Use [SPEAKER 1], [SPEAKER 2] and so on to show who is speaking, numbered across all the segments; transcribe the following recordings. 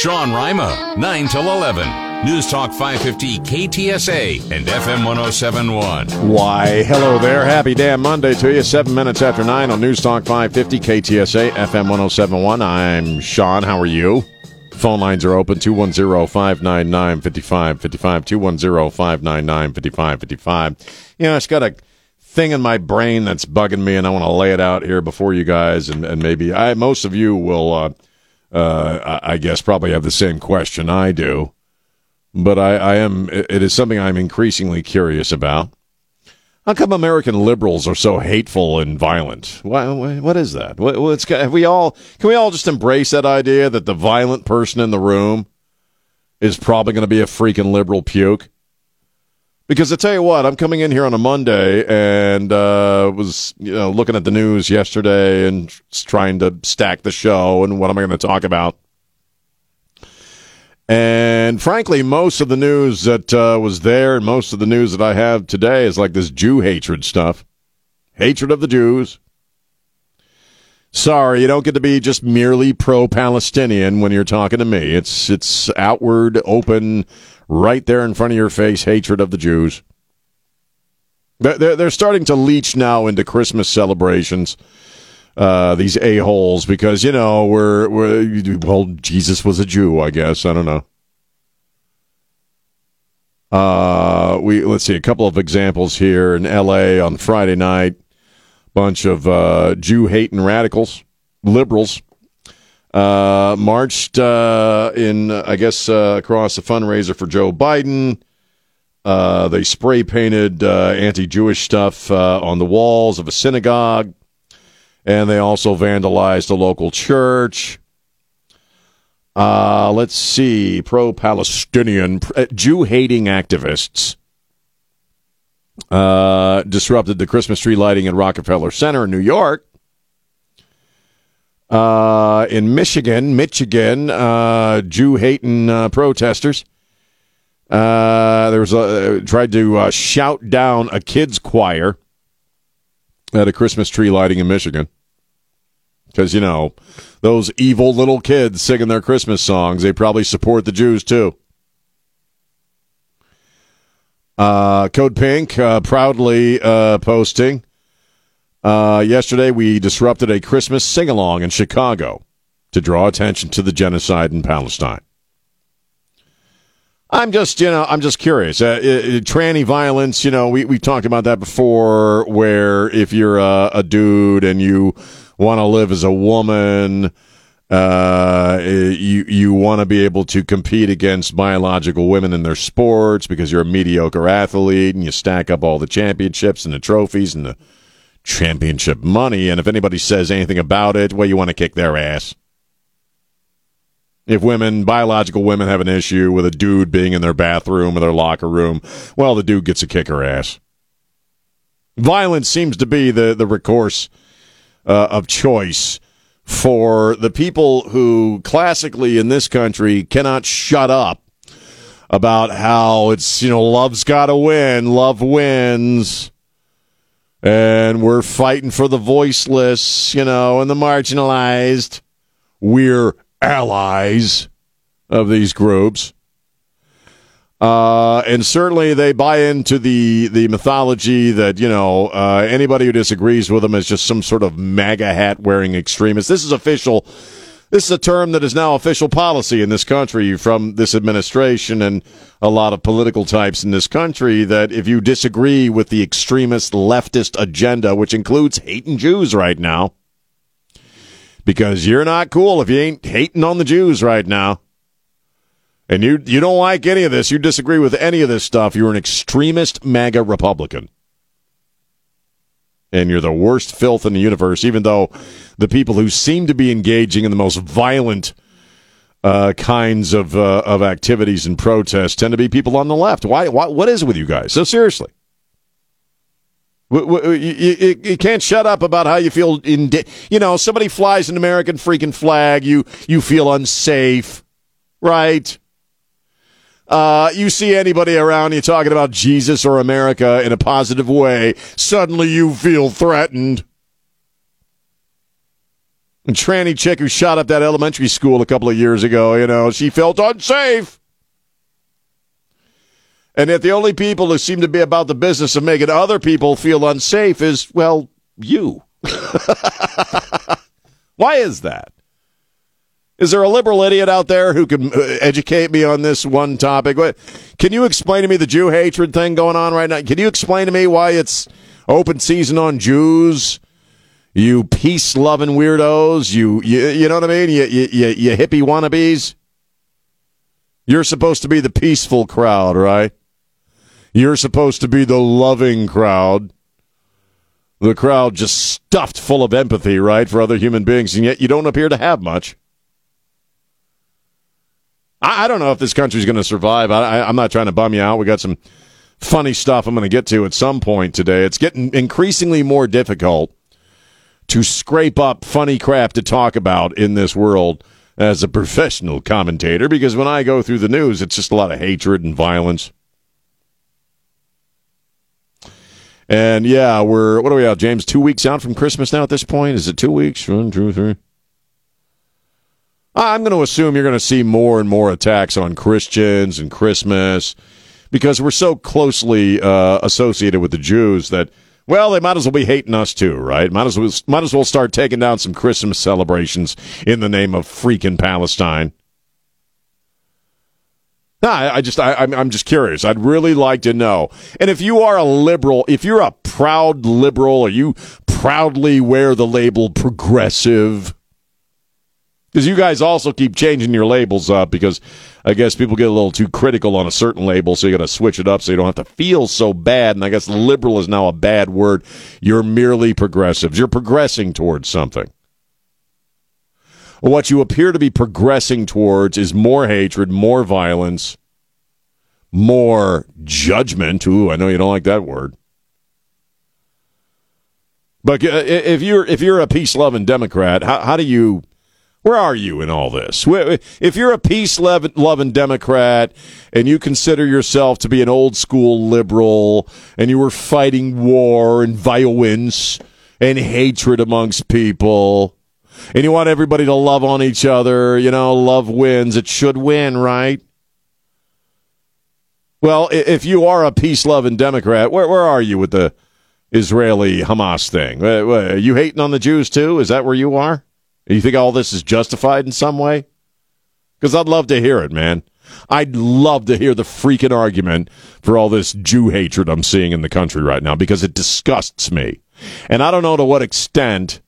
[SPEAKER 1] Sean Rima, 9 till 11. News Talk 550 KTSA and FM 1071.
[SPEAKER 2] Why, hello there. Happy damn Monday to you. Seven minutes after nine on News Talk 550 KTSA FM 1071. I'm Sean. How are you? Phone lines are open 210 599 5555. 210 599 5555. You know, it's got a thing in my brain that's bugging me, and I want to lay it out here before you guys, and, and maybe I most of you will, uh, uh, I guess, probably have the same question I do. But I, I am. It is something I'm increasingly curious about. How come American liberals are so hateful and violent? Why, what is that? What's, have we all can we all just embrace that idea that the violent person in the room is probably going to be a freaking liberal puke? Because I tell you what, I'm coming in here on a Monday and uh, was you know looking at the news yesterday and trying to stack the show and what am I going to talk about. And frankly, most of the news that uh, was there and most of the news that I have today is like this Jew hatred stuff, hatred of the Jews. Sorry, you don't get to be just merely pro-Palestinian when you're talking to me. It's it's outward, open, right there in front of your face hatred of the Jews. They're, they're starting to leach now into Christmas celebrations. Uh, these a holes because you know we're, we're well Jesus was a Jew I guess I don't know. Uh, we let's see a couple of examples here in L.A. on Friday night bunch of uh, Jew hating radicals, liberals, uh, marched uh, in, I guess, uh, across a fundraiser for Joe Biden. Uh, they spray painted uh, anti Jewish stuff on the walls of a synagogue, and they also vandalized a local church. let's see, pro Palestinian, Jew hating activists uh, disrupted the Christmas tree lighting in Rockefeller Center in New York. Uh, in Michigan, Michigan, uh, Jew hating uh, protesters. Uh, there was a, uh, tried to uh, shout down a kids choir at a Christmas tree lighting in Michigan because you know those evil little kids singing their Christmas songs. They probably support the Jews too. Code Pink proudly posting. Uh, yesterday, we disrupted a Christmas sing along in Chicago to draw attention to the genocide in Palestine. I'm just, you know, I'm just curious. Uh, it, tranny violence, you know, we, we talked about that before, where if you're a, a dude and you want to live as a woman, uh, you you want to be able to compete against biological women in their sports because you're a mediocre athlete and you stack up all the championships and the trophies and the championship money. And if anybody says anything about it, well, you want to kick their ass. If women, biological women, have an issue with a dude being in their bathroom or their locker room, well, the dude gets a kick her ass. Violence seems to be the the recourse uh, of choice for the people who classically in this country cannot shut up about how it's, you know, love's got to win, love wins. And we're fighting for the voiceless, you know, and the marginalized. We're allies of these groups. Uh, and certainly they buy into the, the mythology that, you know, uh, anybody who disagrees with them is just some sort of MAGA hat wearing extremist. This is official. This is a term that is now official policy in this country from this administration and a lot of political types in this country that if you disagree with the extremist leftist agenda, which includes hating Jews right now, because you're not cool if you ain't hating on the Jews right now and you you don't like any of this, you disagree with any of this stuff, you're an extremist MAGA Republican. And you're the worst filth in the universe, even though the people who seem to be engaging in the most violent uh, kinds of uh, of activities and protests tend to be people on the left. Why, why? What is it with you guys? So seriously, you, can't shut up about how you feel. In you know, somebody flies an American freaking flag, you you feel unsafe, right? Uh, you see anybody around you talking about Jesus or America in a positive way, suddenly you feel threatened. A tranny chick who shot up that elementary school a couple of years ago, you know, she felt unsafe. And yet the only people who seem to be about the business of making other people feel unsafe is, well, you. Why is that? Is there a liberal idiot out there who can uh, educate me on this one topic? Can you explain to me the Jew hatred thing going on right now? Can you explain to me why it's open season on Jews? You peace loving weirdos, you, you you know what I mean? You, you you you hippie wannabes. You're supposed to be the peaceful crowd, right? You're supposed to be the loving crowd. The crowd just stuffed full of empathy, right, for other human beings, and yet you don't appear to have much. I, I don't know if this country's going to survive. I, I, I'm not trying to bum you out. We got some funny stuff I'm going to get to at some point today. It's getting increasingly more difficult to scrape up funny crap to talk about in this world as a professional commentator because when I go through the news, it's just a lot of hatred and violence. And yeah, we're what are we out, James? Two weeks out from Christmas now at this point? Is it two weeks? One, two, three. I'm going to assume you're going to see more and more attacks on Christians and Christmas because we're so closely uh, associated with the Jews that, well, they might as well be hating us too, right? Might as well might as well start taking down some Christmas celebrations in the name of freaking Palestine. No, I, just I'm I'm just curious. I'd really like to know. And if you are a liberal, if you're a proud liberal, or you proudly wear the label progressive, because you guys also keep changing your labels up because I guess people get a little too critical on a certain label, so you got to switch it up so you don't have to feel so bad. And I guess liberal is now a bad word. You're merely progressives. You're progressing towards something. What you appear to be progressing towards is more hatred, more violence, more judgment. Ooh, I know you don't like that word. But uh, if you're if you're a peace loving Democrat, how, how do you where are you in all this? If you're a peace loving Democrat and you consider yourself to be an old school liberal and you were fighting war and violence and hatred amongst people and you want everybody to love on each other, you know, love wins, it should win, right? Well, if you are a peace loving Democrat, where, where are you with the Israeli Hamas thing? Are you hating on the Jews too? Is that where you are? You think all this is justified in some way? Because I'd love to hear it, man. I'd love to hear the freaking argument for all this Jew hatred I'm seeing in the country right now because it disgusts me. And I don't know to what extent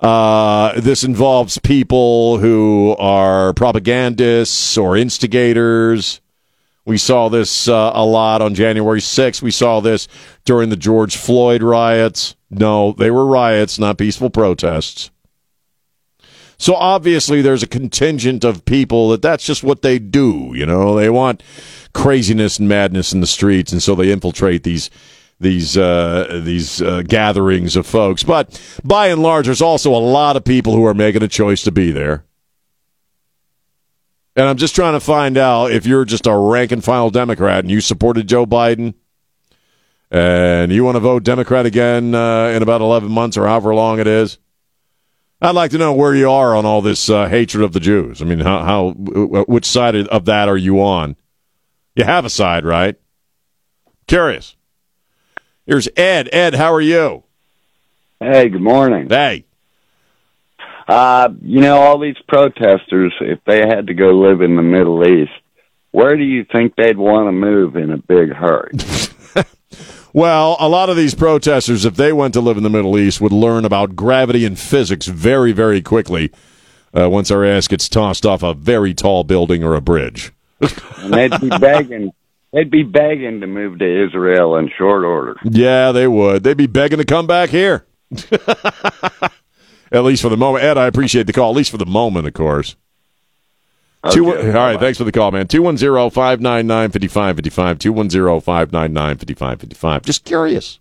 [SPEAKER 2] uh, this involves people who are propagandists or instigators. We saw this uh, a lot on January 6th. We saw this during the George Floyd riots. No, they were riots, not peaceful protests. So obviously, there's a contingent of people that that's just what they do. You know, they want craziness and madness in the streets, and so they infiltrate these these uh, these uh, gatherings of folks. But by and large, there's also a lot of people who are making a choice to be there. And I'm just trying to find out if you're just a rank and file Democrat and you supported Joe Biden and you want to vote Democrat again uh, in about 11 months or however long it is. I'd like to know where you are on all this uh, hatred of the Jews. I mean, how, how, which side of that are you on? You have a side, right? Curious. Here's Ed. Ed, how are you?
[SPEAKER 3] Hey, good morning.
[SPEAKER 2] Hey.
[SPEAKER 3] Uh, you know, all these protesters, if they had to go live in the Middle East, where do you think they'd want to move in a big hurry?
[SPEAKER 2] Well, a lot of these protesters, if they went to live in the Middle East, would learn about gravity and physics very, very quickly uh, once our ass gets tossed off a very tall building or a bridge.
[SPEAKER 3] and they'd be begging. They'd be begging to move to Israel in short order.
[SPEAKER 2] Yeah, they would. They'd be begging to come back here. At least for the moment. Ed, I appreciate the call. At least for the moment, of course.
[SPEAKER 3] Okay.
[SPEAKER 2] Two, all right, thanks for the call, man. 210 599 5555. 210 599 5555. Just curious.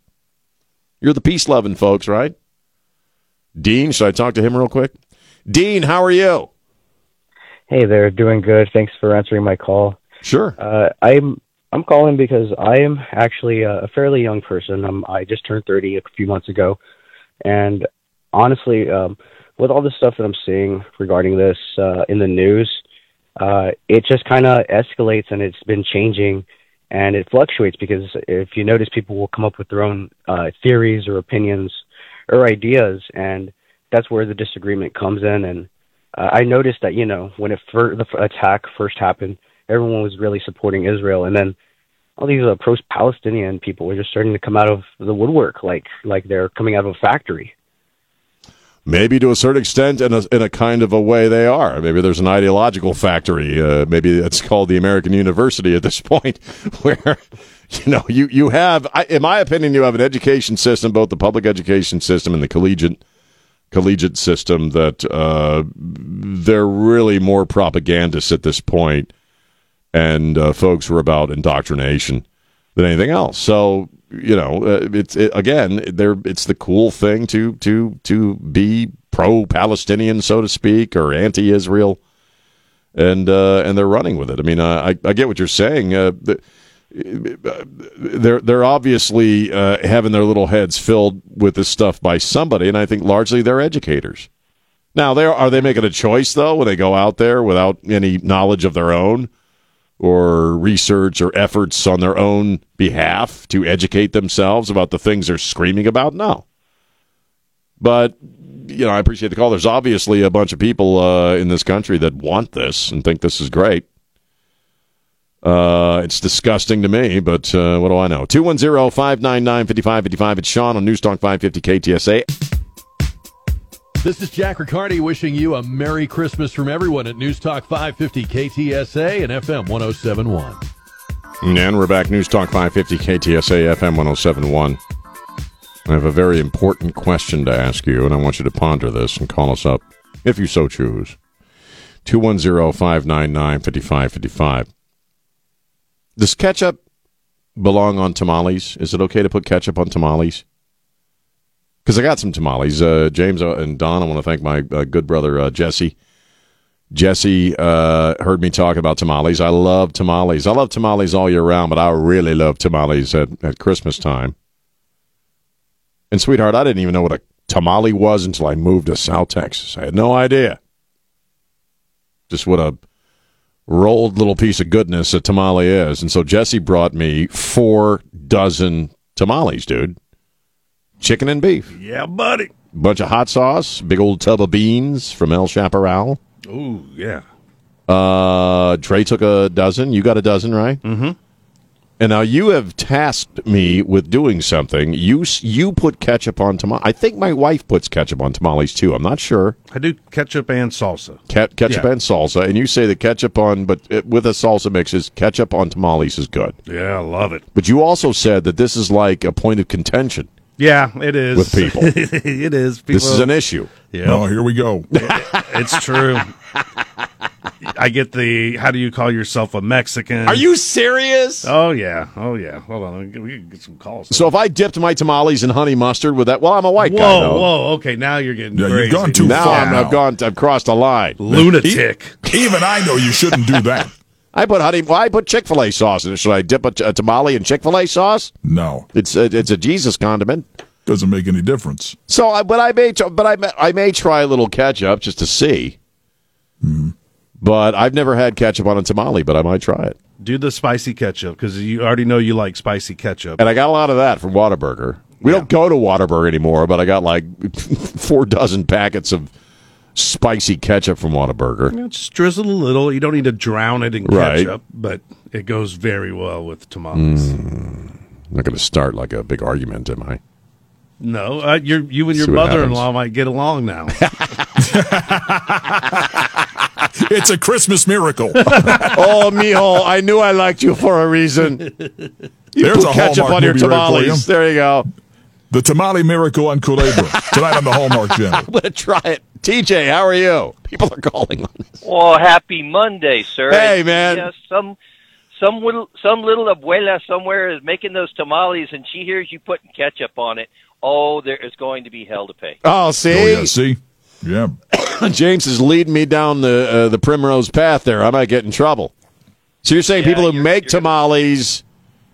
[SPEAKER 2] You're the peace loving folks, right? Dean, should I talk to him real quick? Dean, how are you?
[SPEAKER 4] Hey there, doing good. Thanks for answering my call.
[SPEAKER 2] Sure.
[SPEAKER 4] Uh, I'm I'm calling because I am actually a fairly young person. I'm, I just turned 30 a few months ago, and honestly, um, with all the stuff that I'm seeing regarding this uh, in the news, uh, it just kind of escalates and it's been changing and it fluctuates because if you notice, people will come up with their own uh, theories or opinions or ideas, and that's where the disagreement comes in. And uh, I noticed that you know when it fir- the attack first happened, everyone was really supporting Israel, and then all these uh, pro-Palestinian people were just starting to come out of the woodwork, like like they're coming out of a factory.
[SPEAKER 2] Maybe to a certain extent, in a, in a kind of a way, they are. Maybe there's an ideological factory. Uh, maybe it's called the American University at this point, where you know you you have, I, in my opinion, you have an education system, both the public education system and the collegiate collegiate system, that uh, they're really more propagandists at this point, and uh, folks are about indoctrination than anything else. So you know, uh, it's it, again, there. It's the cool thing to to to be pro-Palestinian, so to speak, or anti-Israel, and uh, and they're running with it. I mean, uh, I I get what you're saying. Uh, the, they're they're obviously uh, having their little heads filled with this stuff by somebody, and I think largely they're educators. Now, they are they making a choice though when they go out there without any knowledge of their own? Or research or efforts on their own behalf to educate themselves about the things they're screaming about? No. But, you know, I appreciate the call. There's obviously a bunch of people uh, in this country that want this and think this is great. Uh, it's disgusting to me, but uh, what do I know? 210 599 5555. It's Sean on Newstalk 550 KTSA.
[SPEAKER 5] This is Jack Riccardi wishing you a Merry Christmas from everyone at News Talk 550 KTSA and FM 1071.
[SPEAKER 2] And we're back, News Talk 550 KTSA FM 1071. I have a very important question to ask you, and I want you to ponder this and call us up if you so choose. 210 599 5555. Does ketchup belong on tamales? Is it okay to put ketchup on tamales? Because I got some tamales. Uh, James uh, and Don, I want to thank my uh, good brother uh, Jesse. Jesse uh, heard me talk about tamales. I love tamales. I love tamales all year round, but I really love tamales at, at Christmas time. And sweetheart, I didn't even know what a tamale was until I moved to South Texas. I had no idea. Just what a rolled little piece of goodness a tamale is. And so Jesse brought me four dozen tamales, dude chicken and beef.
[SPEAKER 6] Yeah, buddy.
[SPEAKER 2] Bunch of hot sauce, big old tub of beans from El Chaparral.
[SPEAKER 6] Ooh, yeah.
[SPEAKER 2] Uh, Trey took a dozen. You got a dozen, right?
[SPEAKER 6] Mm-hmm.
[SPEAKER 2] And now you have tasked me with doing something. You you put ketchup on tamales. I think my wife puts ketchup on tamales too. I'm not sure.
[SPEAKER 6] I do ketchup and salsa.
[SPEAKER 2] Ke- ketchup
[SPEAKER 6] Yeah.
[SPEAKER 2] and salsa, and you say the ketchup on, but it, with a salsa mix is ketchup on tamales is good.
[SPEAKER 6] Yeah, I love it.
[SPEAKER 2] But you also said that this is like a point of contention.
[SPEAKER 6] Yeah, it is.
[SPEAKER 2] With people.
[SPEAKER 6] it is. People,
[SPEAKER 2] This is an issue.
[SPEAKER 6] Yeah,
[SPEAKER 7] Oh, here we go.
[SPEAKER 6] it's true. I get the, how do you call yourself a Mexican?
[SPEAKER 2] Are you serious?
[SPEAKER 6] Oh, yeah. Oh, yeah. Hold on. let me get- We can get some calls.
[SPEAKER 2] So if I dipped my tamales in honey mustard with that, well, I'm a white
[SPEAKER 6] whoa,
[SPEAKER 2] guy. though.
[SPEAKER 6] whoa. Okay, now you're getting
[SPEAKER 7] Yeah, you've gone too
[SPEAKER 2] Now
[SPEAKER 7] far.
[SPEAKER 2] I'm, I've gone. I've crossed a line.
[SPEAKER 6] Lunatic.
[SPEAKER 7] Even I know you shouldn't do that.
[SPEAKER 2] I put honey. Well, I put Chick Fil A sauce in it. Should I dip a, a tamale in Chick Fil A sauce?
[SPEAKER 7] No,
[SPEAKER 2] It's a, it's a Jesus condiment.
[SPEAKER 7] doesn't make any difference.
[SPEAKER 2] So, I, but I may, tr- but I, may- I may try a little ketchup just to see. Mm-hmm. But I've never had ketchup on a tamale, but I might try it.
[SPEAKER 6] Do the spicy ketchup because you already know you like spicy ketchup.
[SPEAKER 2] And I got a lot of that from Whataburger. We don't go to Whataburger anymore, but I got like four dozen packets of spicy ketchup from Whataburger.
[SPEAKER 6] You know, just drizzle a little. You don't need to drown it in
[SPEAKER 2] Right.
[SPEAKER 6] ketchup, but it goes very well with tamales.
[SPEAKER 2] I'm not going to start like a big argument, am I?
[SPEAKER 6] No, uh, you're, you and your mother-in-law might get along now.
[SPEAKER 7] It's a Christmas miracle.
[SPEAKER 2] oh, mijo, I knew I liked you for a reason. You
[SPEAKER 7] There's
[SPEAKER 2] put
[SPEAKER 7] a
[SPEAKER 2] ketchup
[SPEAKER 7] Hallmark
[SPEAKER 2] on your
[SPEAKER 7] movie right
[SPEAKER 2] tamales.
[SPEAKER 7] you.
[SPEAKER 2] there you go.
[SPEAKER 7] the Tamale Miracle on Culebra tonight on the Hallmark Channel.
[SPEAKER 2] I'm going to try it. TJ, how are you? People are calling on this.
[SPEAKER 8] Well, happy Monday, sir.
[SPEAKER 2] Hey, man.
[SPEAKER 8] yeah, some some little some little abuela somewhere is making those tamales, and she hears you putting ketchup on it. Oh, there is going to be hell to pay.
[SPEAKER 2] Oh, see?
[SPEAKER 7] Oh yeah, see, yeah.
[SPEAKER 2] James is leading me down the uh, the primrose path there. I might get in trouble. So you're saying
[SPEAKER 8] Yeah,
[SPEAKER 2] people who
[SPEAKER 8] you're-
[SPEAKER 2] make
[SPEAKER 8] you're-
[SPEAKER 2] tamales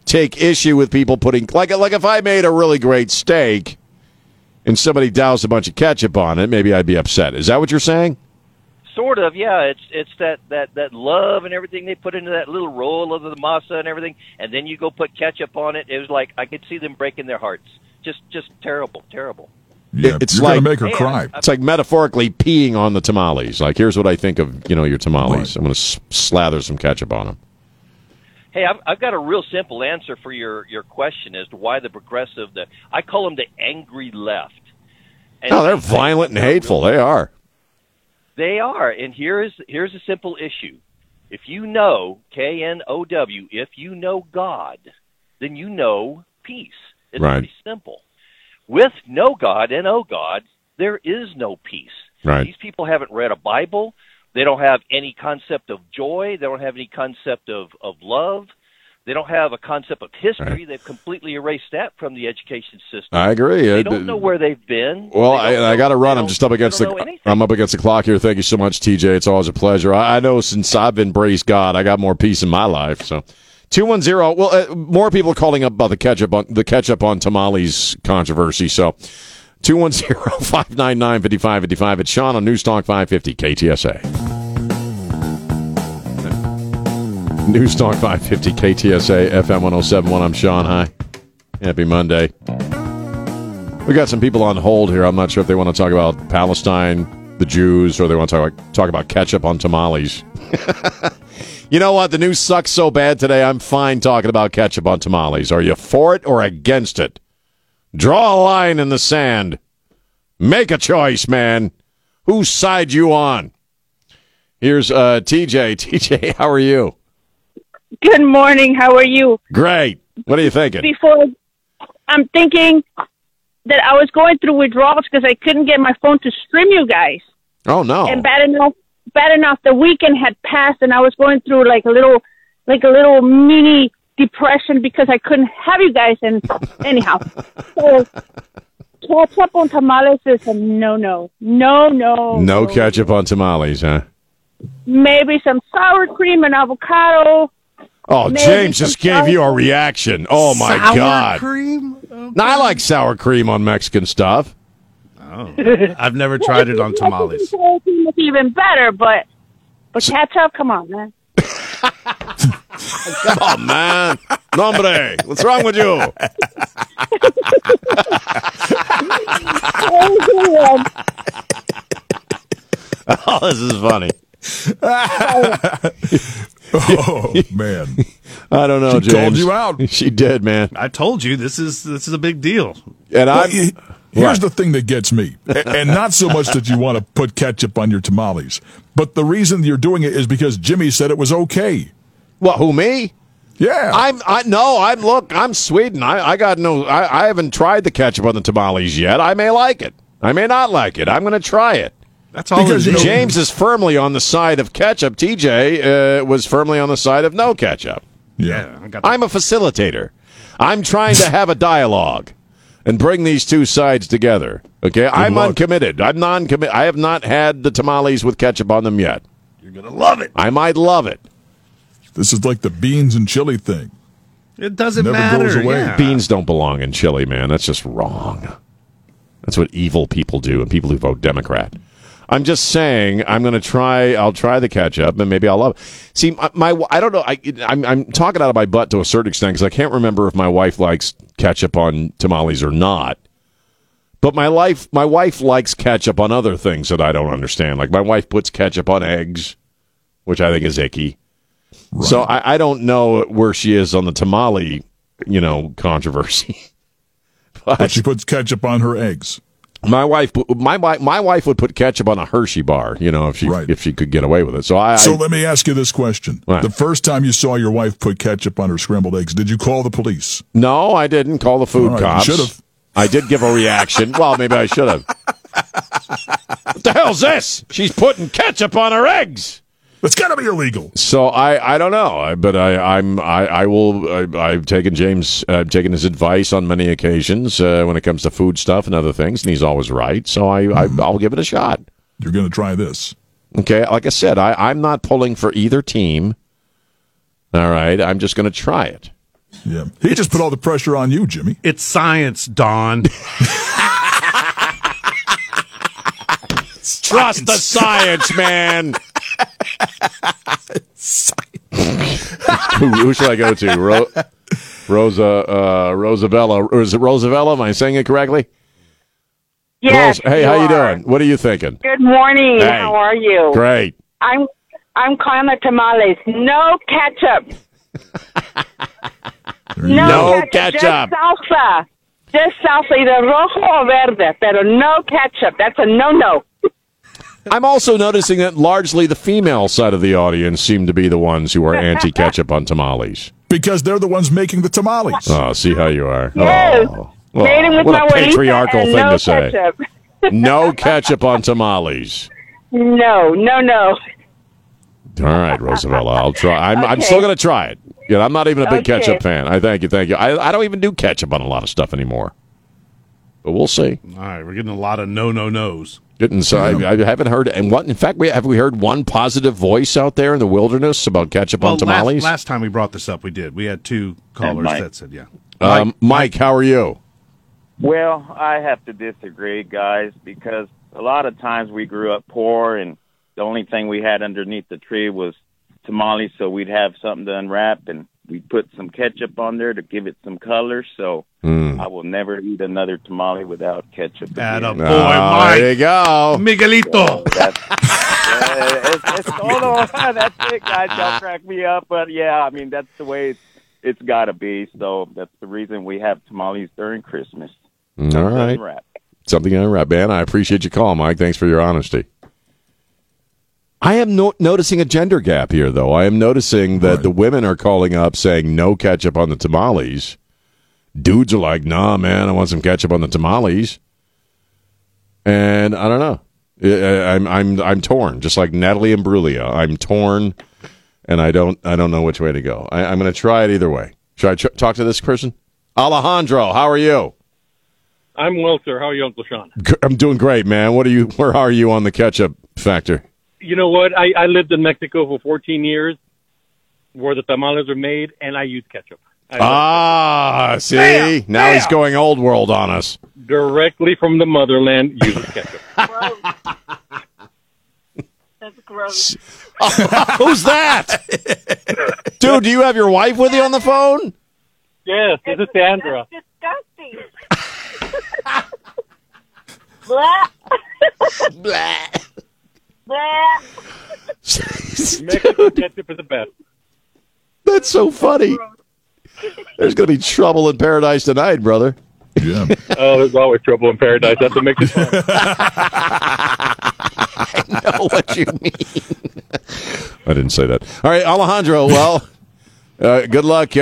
[SPEAKER 2] take issue with people putting like like if I made a really great steak and somebody doused a bunch of ketchup on it, maybe I'd be upset. Is that what you're saying?
[SPEAKER 8] Sort of, yeah. It's it's that that that love and everything they put into that little roll of the masa and everything, and then you go put ketchup on it. It was like I could see them breaking their hearts. Just just terrible, terrible.
[SPEAKER 7] Yeah,
[SPEAKER 2] it's
[SPEAKER 7] you're
[SPEAKER 2] like-
[SPEAKER 7] gonna make her cry.
[SPEAKER 2] It's like metaphorically peeing on the tamales. Like, here's what I think of you know your tamales.
[SPEAKER 7] Right.
[SPEAKER 2] I'm going to s- slather some ketchup on them.
[SPEAKER 8] Hey, I've, I've got a real simple answer for your your question as to why the progressive, the I call them the angry left. And
[SPEAKER 2] No, they're violent and hateful. They are.
[SPEAKER 8] They are, and here is here's a simple issue. If you know K N O W, if you know God, then you know peace. It's
[SPEAKER 2] Right.
[SPEAKER 8] pretty simple. With no God and oh God, there is no peace.
[SPEAKER 2] Right.
[SPEAKER 8] These people haven't read a Bible. They don't have any concept of joy. They don't have any concept of, of love. They don't have a concept of history.
[SPEAKER 2] Right.
[SPEAKER 8] They've completely erased that from the education system.
[SPEAKER 2] I agree.
[SPEAKER 8] They
[SPEAKER 2] Uh,
[SPEAKER 8] don't know where they've been.
[SPEAKER 2] Well, I, I got to run. I'm just up against the. I'm up against the clock here. Thank you so much, TJ. It's always a pleasure. I, I know since I've embraced God, I got more peace in my life. So, two one zero. Well, uh, more people are calling up about the ketchup on the ketchup on tamales controversy. So, two one zero five nine nine fifty five fifty five. It's Sean on News Talk five fifty KTSA. News Talk 550 KTSA FM 1071. I'm Sean. Hi. Happy Monday. We got some people on hold here. I'm not sure if they want to talk about Palestine, the Jews, or they want to talk about, talk about ketchup on tamales. you know what? The news sucks so bad today. I'm fine talking about ketchup on tamales. Are you for it or against it? Draw a line in the sand. Make a choice, man. Whose side you on? Here's uh, TJ. TJ, how are you?
[SPEAKER 9] Good morning. How are you?
[SPEAKER 2] Great. What are you thinking?
[SPEAKER 9] Before, I'm thinking that I was going through withdrawals because I couldn't get my phone to stream you guys.
[SPEAKER 2] Oh no.
[SPEAKER 9] And bad enough, bad enough, the weekend had passed, and I was going through like a little, like a little mini depression because I couldn't have you guys. And anyhow, so ketchup on tamales is a no, no, no, no.
[SPEAKER 2] No ketchup on tamales, huh?
[SPEAKER 9] Maybe some sour cream and avocado.
[SPEAKER 2] Oh,
[SPEAKER 9] Maybe
[SPEAKER 2] James just gave you a reaction. Oh my
[SPEAKER 6] Sour
[SPEAKER 2] god.
[SPEAKER 6] cream?
[SPEAKER 2] Now, I like sour cream on Mexican stuff.
[SPEAKER 6] Oh, I've never tried it on tamales.
[SPEAKER 9] Sour cream is even better, but but ketchup, come on, man.
[SPEAKER 2] Come on, oh, man. Nombre. What's wrong with you? Oh, oh, this is funny.
[SPEAKER 7] Oh man,
[SPEAKER 2] I don't know,
[SPEAKER 7] She
[SPEAKER 2] James.
[SPEAKER 7] called you out.
[SPEAKER 2] She did, man.
[SPEAKER 6] I told you this is this is a big deal.
[SPEAKER 2] And I
[SPEAKER 7] he- here's the thing that gets me, and not so much that you want to put ketchup on your tamales, but the reason you're doing it is because Jimmy said it was okay.
[SPEAKER 2] Well, Who me?
[SPEAKER 7] Yeah,
[SPEAKER 2] I'm. I no. I'm. Look. I'm Sweden. I. I got no. I. I haven't tried the ketchup on the tamales yet. I may like it. I may not like it. I'm going to try it.
[SPEAKER 6] That's all
[SPEAKER 7] Because,
[SPEAKER 6] it is.
[SPEAKER 2] James is firmly on the side of ketchup. TJ uh, was firmly on the side of no ketchup.
[SPEAKER 6] yeah, I got
[SPEAKER 2] I'm a facilitator. I'm trying to have a dialogue and bring these two sides together. Okay, I'm
[SPEAKER 7] luck.
[SPEAKER 2] uncommitted. I'm non-commit. I have not had the tamales with ketchup on them yet.
[SPEAKER 6] You're gonna love it.
[SPEAKER 2] I might love it.
[SPEAKER 7] this is like the beans and chili thing.
[SPEAKER 6] It doesn't
[SPEAKER 7] Never
[SPEAKER 6] matter.
[SPEAKER 7] goes away.
[SPEAKER 6] yeah.
[SPEAKER 2] Beans don't belong in chili, man. That's just wrong. That's what evil people do, and people who vote Democrat. I'm just saying. I'm going to try. I'll try the ketchup, and maybe I'll love. It. See, my, my I don't know. I, I'm I'm talking out of my butt to a certain extent because I can't remember if my wife likes ketchup on tamales or not. But my life, my wife likes ketchup on other things that I don't understand. Like my wife puts ketchup on eggs, which I think is icky. So I, I don't know where she is on the tamale, you know, controversy.
[SPEAKER 7] But she puts ketchup on her eggs.
[SPEAKER 2] My wife, my my wife would put ketchup on a Hershey bar, you know, if she
[SPEAKER 7] Right.
[SPEAKER 2] if she could get away with it. So I,
[SPEAKER 7] So
[SPEAKER 2] I
[SPEAKER 7] let me ask you this question? The first time you saw your wife put ketchup on her scrambled eggs, did you call the police?
[SPEAKER 2] no, I didn't call the food
[SPEAKER 7] right,
[SPEAKER 2] cops.
[SPEAKER 7] should've.
[SPEAKER 2] I did give a reaction. well, maybe I should have. what the hell's this? She's putting ketchup on her eggs.
[SPEAKER 7] That's got to be illegal.
[SPEAKER 2] So I, I don't know, but I, I'm I, I will I, I've taken James I've taken his advice on many occasions uh, when it comes to food stuff and other things, and he's always right. So I, I I'll give it a shot.
[SPEAKER 7] You're going to try this.
[SPEAKER 2] Okay, like I said, I, I'm not pulling for either team. All right, I'm just going to try it.
[SPEAKER 7] Yeah, he just put all the pressure on you, Jimmy.
[SPEAKER 6] It's science, Don.
[SPEAKER 2] Trust the science, man. Who, who should I go to? Ro- Rosa uh, Rosabella. Or is it Rosabella? Am I saying it correctly?
[SPEAKER 10] Yes.
[SPEAKER 2] Rose- hey, how you
[SPEAKER 10] are.
[SPEAKER 2] doing? What are you thinking?
[SPEAKER 10] Good morning.
[SPEAKER 2] Hey.
[SPEAKER 10] How are you?
[SPEAKER 2] Great.
[SPEAKER 10] I'm I'm calling the tamales. No ketchup.
[SPEAKER 2] No
[SPEAKER 10] ketchup.
[SPEAKER 2] ketchup.
[SPEAKER 10] Just salsa. Just salsa, either rojo or verde, pero no ketchup. That's a no-no.
[SPEAKER 2] I'm also noticing that largely the female side of the audience seem to be the ones who are anti-ketchup on tamales.
[SPEAKER 7] Because they're the ones making the tamales.
[SPEAKER 2] Oh, see how you are.
[SPEAKER 10] Yes.
[SPEAKER 2] Oh,
[SPEAKER 10] Made it with
[SPEAKER 2] what a patriarchal
[SPEAKER 10] and
[SPEAKER 2] thing
[SPEAKER 10] no
[SPEAKER 2] to say.
[SPEAKER 10] ketchup.
[SPEAKER 2] No ketchup on tamales.
[SPEAKER 10] No, no, no.
[SPEAKER 2] All right, Roosevelt. I'll try. I'm, I'm still going to try it. Yeah, I'm not even a big
[SPEAKER 10] Okay.
[SPEAKER 2] ketchup fan. I thank you, thank you. I, I don't even do ketchup on a lot of stuff anymore. But we'll see.
[SPEAKER 6] All right, we're getting a lot of no, no, nos.
[SPEAKER 2] Didn't so I, I haven't heard and what in fact we have we heard one positive voice out there in the wilderness about ketchup
[SPEAKER 6] Well,
[SPEAKER 2] on tamales.
[SPEAKER 6] last, last time we brought this up, we did. We had two callers that said, yeah.
[SPEAKER 2] um, Mike, how are you?
[SPEAKER 11] Well, I have to disagree, guys, because a lot of times we grew up poor and the only thing we had underneath the tree was tamales, so we'd have something to unwrap and we'd put some ketchup on there to give it some color. So
[SPEAKER 2] Hmm.
[SPEAKER 11] I will never eat another tamale without ketchup.
[SPEAKER 6] Atta
[SPEAKER 11] again.
[SPEAKER 6] boy,
[SPEAKER 2] Oh,
[SPEAKER 6] Mike.
[SPEAKER 2] there you go.
[SPEAKER 6] Miguelito.
[SPEAKER 11] That's, yeah, it's, it's todo. That's it, guys. Don't crack me up, but yeah, I mean that's the way it's, it's got to be. So that's the reason we have tamales during Christmas.
[SPEAKER 2] All right.
[SPEAKER 11] Unwrap.
[SPEAKER 2] Something on wrap, man. I appreciate your call, Mike. Thanks for your honesty. I am no- noticing a gender gap here, though. I am noticing that
[SPEAKER 7] Right.
[SPEAKER 2] the women are calling up saying no ketchup on the tamales. Dudes are like, nah, man, I want some ketchup on the tamales. And I don't know. I- I'm I'm I'm torn, just like Natalie and Imbruglia. I'm torn, and I don't I don't know which way to go. I, I'm going to try it either way. Should I tr- talk to this person? Alejandro, how are you?
[SPEAKER 12] I'm well, sir. How are you, Uncle Sean?
[SPEAKER 2] I'm doing great, man. What are you? Where are you on the ketchup factor?
[SPEAKER 12] You know what? I, I lived in Mexico for 14 years, where the tamales are made, and I use ketchup. I
[SPEAKER 2] Ah, see,
[SPEAKER 12] Bam!
[SPEAKER 2] now he's going old world on us.
[SPEAKER 12] directly from the motherland. Uses ketchup.
[SPEAKER 9] That's gross.
[SPEAKER 2] Who's that, dude? Do you have your wife with you on the phone?
[SPEAKER 12] yes, this is Sandra.
[SPEAKER 9] disgusting. Blah.
[SPEAKER 2] Blah.
[SPEAKER 9] Blah.
[SPEAKER 12] Ketchup is the best.
[SPEAKER 2] That's so funny. There's going to be trouble in paradise tonight, brother.
[SPEAKER 7] Yeah.
[SPEAKER 12] Oh, there's always trouble in paradise. That's what makes it fun.
[SPEAKER 2] I know what you mean. I didn't say that. All right, Alejandro. Well, uh, good luck uh,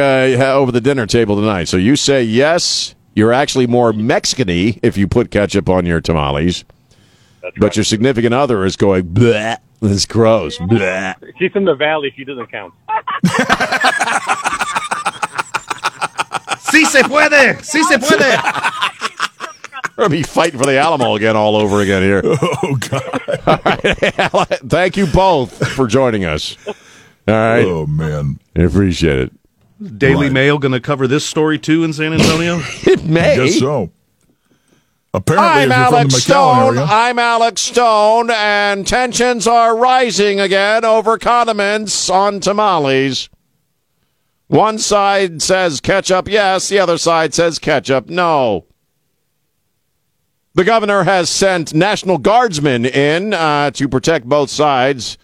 [SPEAKER 2] over the dinner table tonight. So you say yes. You're actually more Mexican-y if you put ketchup on your tamales.
[SPEAKER 12] That's
[SPEAKER 2] But
[SPEAKER 12] right.
[SPEAKER 2] your significant other is going, bleh, this gross. Bleh.
[SPEAKER 12] She's from the valley. She doesn't count.
[SPEAKER 6] Sí se puede. Sí se puede.
[SPEAKER 2] We're going to be fighting for the Alamo again all over again here.
[SPEAKER 7] Oh, God.
[SPEAKER 2] All right. Thank you both for joining us. All right.
[SPEAKER 7] Oh, man.
[SPEAKER 2] I appreciate it.
[SPEAKER 6] Daily
[SPEAKER 7] Right.
[SPEAKER 6] Mail going to cover this story too in San Antonio?
[SPEAKER 2] It may.
[SPEAKER 7] Guess so. Apparently,
[SPEAKER 2] I'm
[SPEAKER 7] if you're from
[SPEAKER 2] Alex Stone.
[SPEAKER 7] area,
[SPEAKER 2] I'm Alex Stone, and tensions are rising again over condiments on tamales. One side says ketchup, yes. The other side says ketchup, no. The governor has sent National Guardsmen in uh, to protect both sides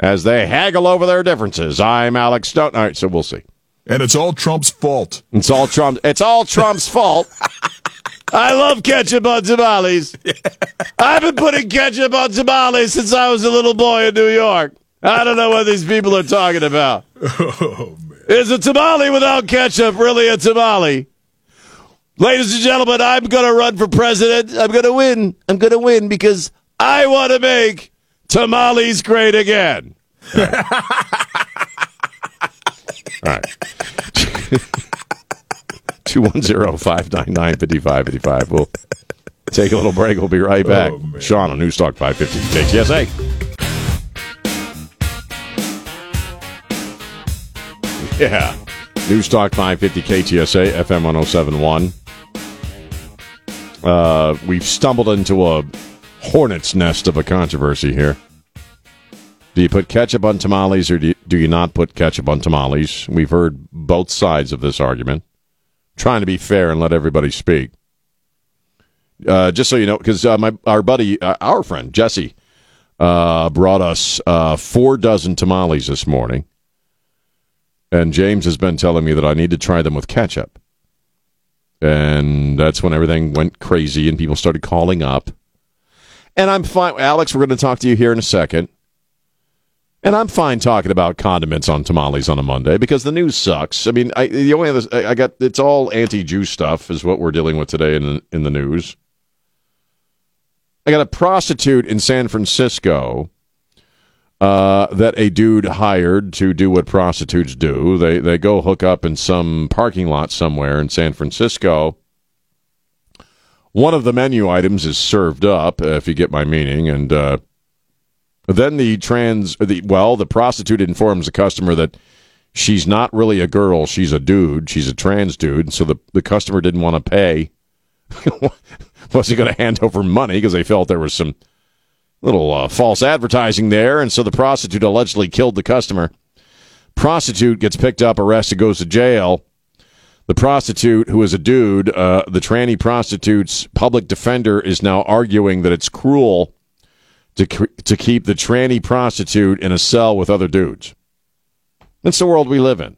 [SPEAKER 2] as they haggle over their differences. I'm Alex Stone. All right, so we'll see.
[SPEAKER 7] and it's all Trump's fault.
[SPEAKER 2] It's all Trump. It's all Trump's fault. I love ketchup on tamales. I've been putting ketchup on tamales since I was a little boy in New York. I don't know what these people are talking about. Oh, Is a tamale without ketchup really a tamale? Ladies and gentlemen, I'm going to run for president. I'm going to win. I'm going to win because I want to make tamales great again. All right. 210-599-5555. We'll take a little break. We'll be right back. Sean on News Talk 550 KTSA. Yeah. News Talk 550 KTSA, FM 1071. Uh, we've stumbled into a hornet's nest of a controversy here. Do you put ketchup on tamales or do you, do you not put ketchup on tamales? We've heard both sides of this argument. Trying to be fair and let everybody speak. Uh, just so you know, because uh, my our buddy, uh, our friend Jesse, uh, brought us uh, four dozen tamales this morning, and James has been telling me that I need to try them with ketchup, and that's when everything went crazy and people started calling up. And I'm fine, Alex. We're going to talk to you here in a second. And I'm fine talking about condiments on tamales on a Monday because the news sucks. I mean, I, the only other I got it's all anti-Jew stuff is what we're dealing with today in in the news. I got a prostitute in San Francisco uh, that a dude hired to do what prostitutes do. They they go hook up in some parking lot somewhere in San Francisco. One of the menu items is served up, if you get my meaning, and uh, then the trans, the well, the prostitute informs the customer that she's not really a girl; she's a dude. She's a trans dude. So the the customer didn't want to pay. Was he going to hand over money because they felt there was some little uh, false advertising there, and so the prostitute allegedly killed the customer. Prostitute gets picked up, arrested, goes to jail. The prostitute, who is a dude, uh, the tranny prostitute's public defender is now arguing that it's cruel to to keep the tranny prostitute in a cell with other dudes. That's the world we live in.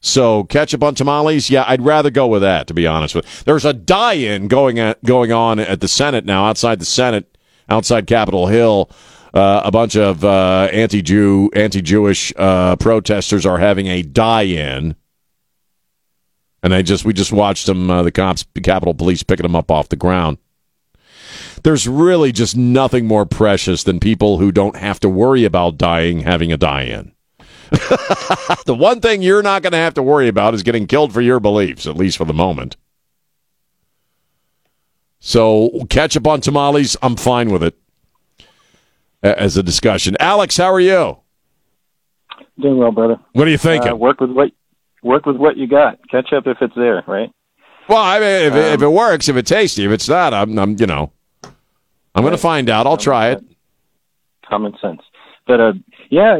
[SPEAKER 2] So ketchup on tamales, yeah, I'd rather go with that. To be honest with, there's a die-in going at, going on at the Senate now, outside the Senate, outside Capitol Hill. Uh, a bunch of uh, anti-Jew, anti-Jewish uh, protesters are having a die-in, and they just we just watched them, uh, the cops, the Capitol Police picking them up off the ground there's really just nothing more precious than people who don't have to worry about dying having a die in. the one thing you're not going to have to worry about is getting killed for your beliefs, at least for the moment. So, ketchup on tamales, I'm fine with it as a discussion. Alex, how are you?
[SPEAKER 13] Doing well, brother.
[SPEAKER 2] What are you thinking?
[SPEAKER 13] Uh, work with what work with what you got. Ketchup if it's there, right?
[SPEAKER 2] Well, I mean, if,
[SPEAKER 13] Um,
[SPEAKER 2] if it works, if it's tasty, if it's not, I'm, I'm you know, I'm going to find out. I'll try it.
[SPEAKER 13] Common sense. But uh, yeah,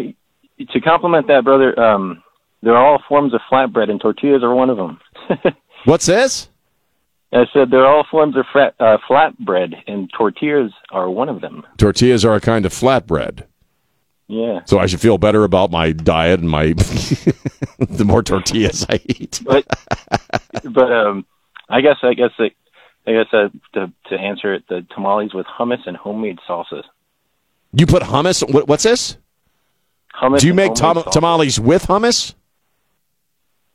[SPEAKER 13] to complement that, brother, um, there are all forms of flatbread, and tortillas are one of them.
[SPEAKER 2] What's this?
[SPEAKER 13] I said there are all forms of frat, uh, flatbread, and tortillas are one of them.
[SPEAKER 2] Tortillas are a kind of flatbread.
[SPEAKER 13] Yeah.
[SPEAKER 2] So I should feel better about my diet and my the more tortillas I eat.
[SPEAKER 13] but but um, I guess I guess it, I guess uh, to to answer it, the tamales with hummus and homemade salsas.
[SPEAKER 2] You put hummus. What, what's this?
[SPEAKER 13] Hummus.
[SPEAKER 2] Do you make tam- tamales with hummus?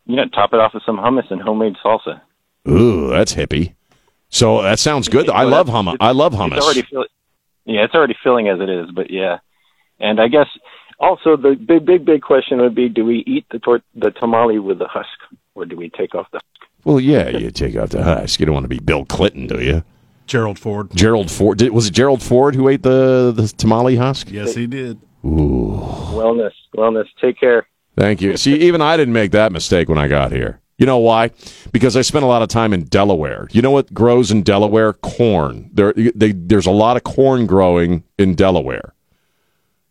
[SPEAKER 13] You know, top it off with some hummus and homemade salsa.
[SPEAKER 2] Ooh, that's hippie. So that sounds good. I love hummus. I love
[SPEAKER 13] It's
[SPEAKER 2] hummus.
[SPEAKER 13] already fill- yeah, it's already filling as it is, but yeah. And I guess also the big, big, big question would be: Do we eat the tor- the tamale with the husk, or do we take off the?
[SPEAKER 2] Well, yeah, you take off the husk. You don't want to be Bill Clinton, do you?
[SPEAKER 6] Gerald Ford.
[SPEAKER 2] Gerald Ford. Did, was it Gerald Ford who ate the the tamale husk?
[SPEAKER 6] Yes, he did.
[SPEAKER 2] Ooh.
[SPEAKER 13] Wellness, wellness. Take care.
[SPEAKER 2] Thank you. See, even I didn't make that mistake when I got here. You know why? Because I spent a lot of time in Delaware. You know what grows in Delaware? Corn. There, they, there's a lot of corn growing in Delaware.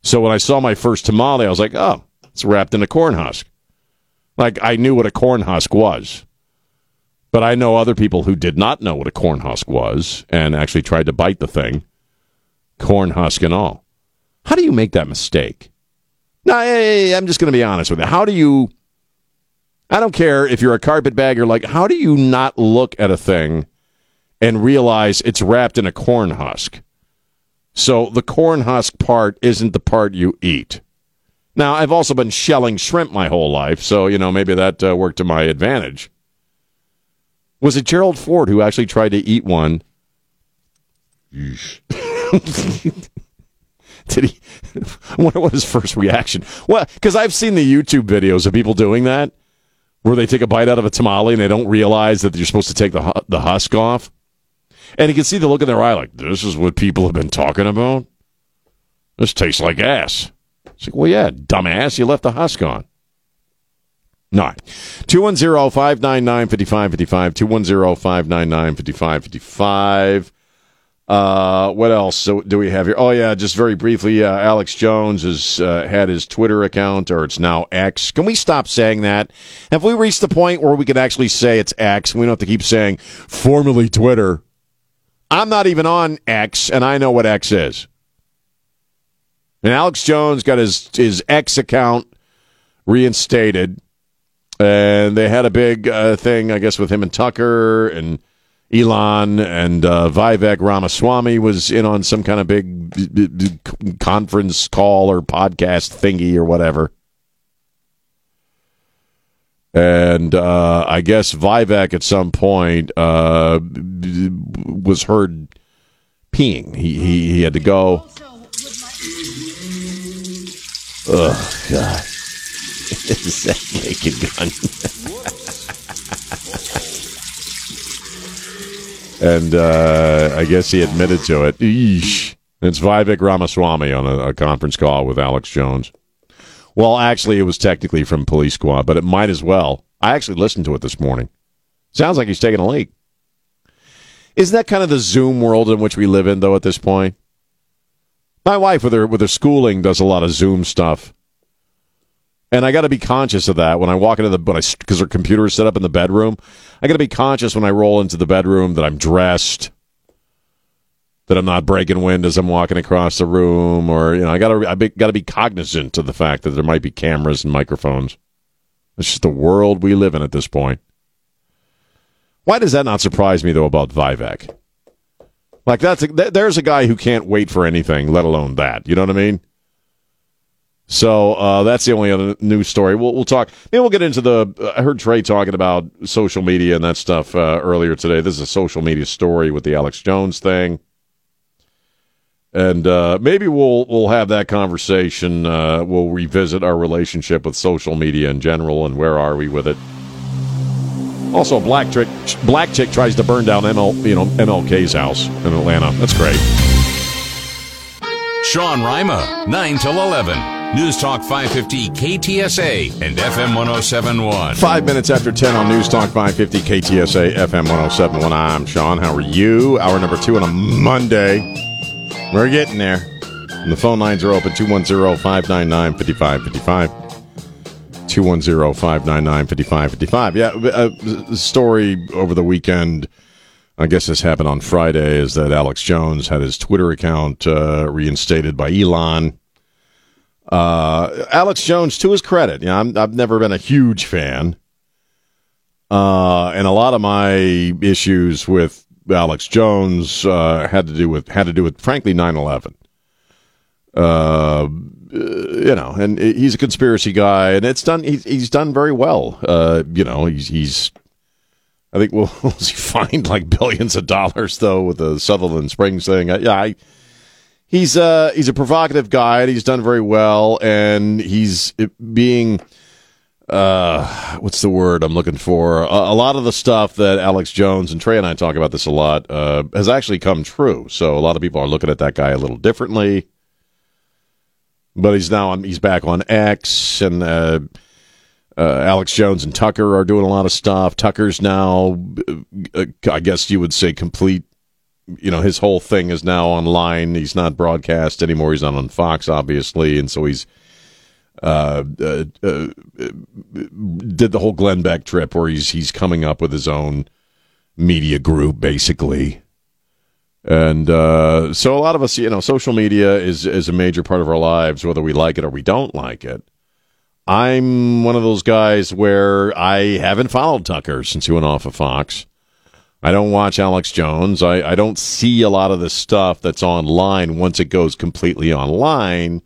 [SPEAKER 2] So when I saw my first tamale, I was like, oh, it's wrapped in a corn husk. Like I knew what a corn husk was. But I know other people who did not know what a corn husk was and actually tried to bite the thing, corn husk and all. How do you make that mistake? No, I'm just going to be honest with you. How do you? I don't care if you're a carpetbagger. Like, how do you not look at a thing and realize it's wrapped in a corn husk? So the corn husk part isn't the part you eat. Now, I've also been shelling shrimp my whole life, so you know maybe that uh, worked to my advantage. Was it Gerald Ford who actually tried to eat one? Yeesh. Did he? I wonder what his first reaction. Well, because I've seen the YouTube videos of people doing that, where they take a bite out of a tamale and they don't realize that you're supposed to take the the husk off, and you can see the look in their eye, like this is what people have been talking about. This tastes like ass. It's like, well, yeah, dumbass, you left the husk on. No. 210 599 5555. 210 599 5555. Uh, what else do we have here? Oh yeah, just very briefly, uh, Alex Jones has uh, had his Twitter account, or it's now X. Can we stop saying that? Have we reached the point where we can actually say it's X? We don't have to keep saying formerly Twitter. I'm not even on X, and I know what X is. And Alex Jones got his his X account reinstated, and they had a big uh, thing, I guess, with him and Tucker and Elon and uh, Vivek Ramaswamy was in on some kind of big conference call or podcast thingy or whatever. And uh, I guess Vivek at some point uh, was heard peeing. He, he he had to go. Oh God! Is that naked gun? and uh, I guess he admitted to it. Eesh. It's Vivek Ramaswamy on a, a, conference call with Alex Jones. Well, actually, it was technically from Police Squad, but it might as well. I actually listened to it this morning. Sounds like he's taking a leak. Isn't that kind of the Zoom world in which we live in, though? At this point, my wife, with her with her schooling, does a lot of Zoom stuff. And I got to be conscious of that when I walk into the but I because her computer is set up in the bedroom. I got to be conscious when I roll into the bedroom that I'm dressed, that I'm not breaking wind as I'm walking across the room, or you know, I got to I got to be cognizant of the fact that there might be cameras and microphones. It's just the world we live in at this point. Why does that not surprise me though about Vivek? Like that's a, there's a guy who can't wait for anything, let alone that. You know what I mean? So uh, that's the only other news story. We'll, we'll talk. Maybe we'll get into the. I heard Trey talking about social media and that stuff uh, earlier today. This is a social media story with the Alex Jones thing, and uh, maybe we'll we'll have that conversation. Uh, we'll revisit our relationship with social media in general and where are we with it. Also, black chick black chick tries to burn down ML you know MLK's house in Atlanta. That's great.
[SPEAKER 1] Sean Rima, nine till eleven. News Talk 550 KTSA and FM 1071.
[SPEAKER 2] Five minutes after 10 on News Talk 550 KTSA FM 1071. I'm Sean. How are you? Hour number two on a Monday. We're getting there. And the phone lines are open 210 599 5555. 210 599 5555. Yeah, a uh, story over the weekend. I guess this happened on Friday. Is that Alex Jones had his Twitter account uh, reinstated by Elon uh, Alex Jones, to his credit, you know, i have never been a huge fan. Uh, and a lot of my issues with Alex Jones uh, had to do with had to do with frankly 9/11. Uh, you know, and he's a conspiracy guy, and it's done. He's, he's done very well. Uh, you know, he's he's. I think well, fined like billions of dollars though with the Sutherland Springs thing? yeah, I he's uh he's a provocative guy and he's done very well and he's being uh what's the word I'm looking for? A, a, lot of the stuff that Alex Jones and Trey and I talk about this a lot uh has actually come true. So a lot of people are looking at that guy a little differently. But he's now on he's back on X and uh uh, Alex Jones and Tucker are doing a lot of stuff. Tucker's now, uh, I guess you would say, complete you know his whole thing is now online. He's not broadcast anymore. He's not on Fox, obviously, and so he's uh, uh, uh, did the whole Glenn Beck trip where he's he's coming up with his own media group, basically. And uh, so a lot of us, you know, social media is is a major part of our lives, whether we like it or we don't like it. I'm one of those guys where I haven't followed Tucker since he went off of Fox. I don't watch Alex Jones. I, I don't see a lot of the stuff that's online once it goes completely online.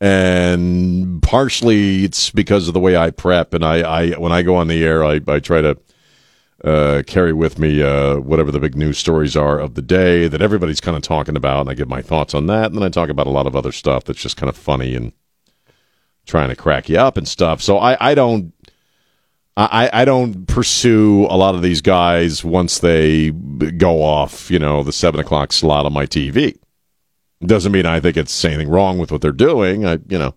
[SPEAKER 2] And partially it's because of the way I prep. And I, I when I go on the air, I, I try to uh, carry with me uh, whatever the big news stories are of the day that everybody's kind of talking about. And I give my thoughts on that. And then I talk about a lot of other stuff that's just kind of funny and trying to crack you up and stuff. So I, I don't I, I don't pursue a lot of these guys once they go off, you know, the seven o'clock slot on my TV. Doesn't mean I think it's anything wrong with what they're doing. I, you know,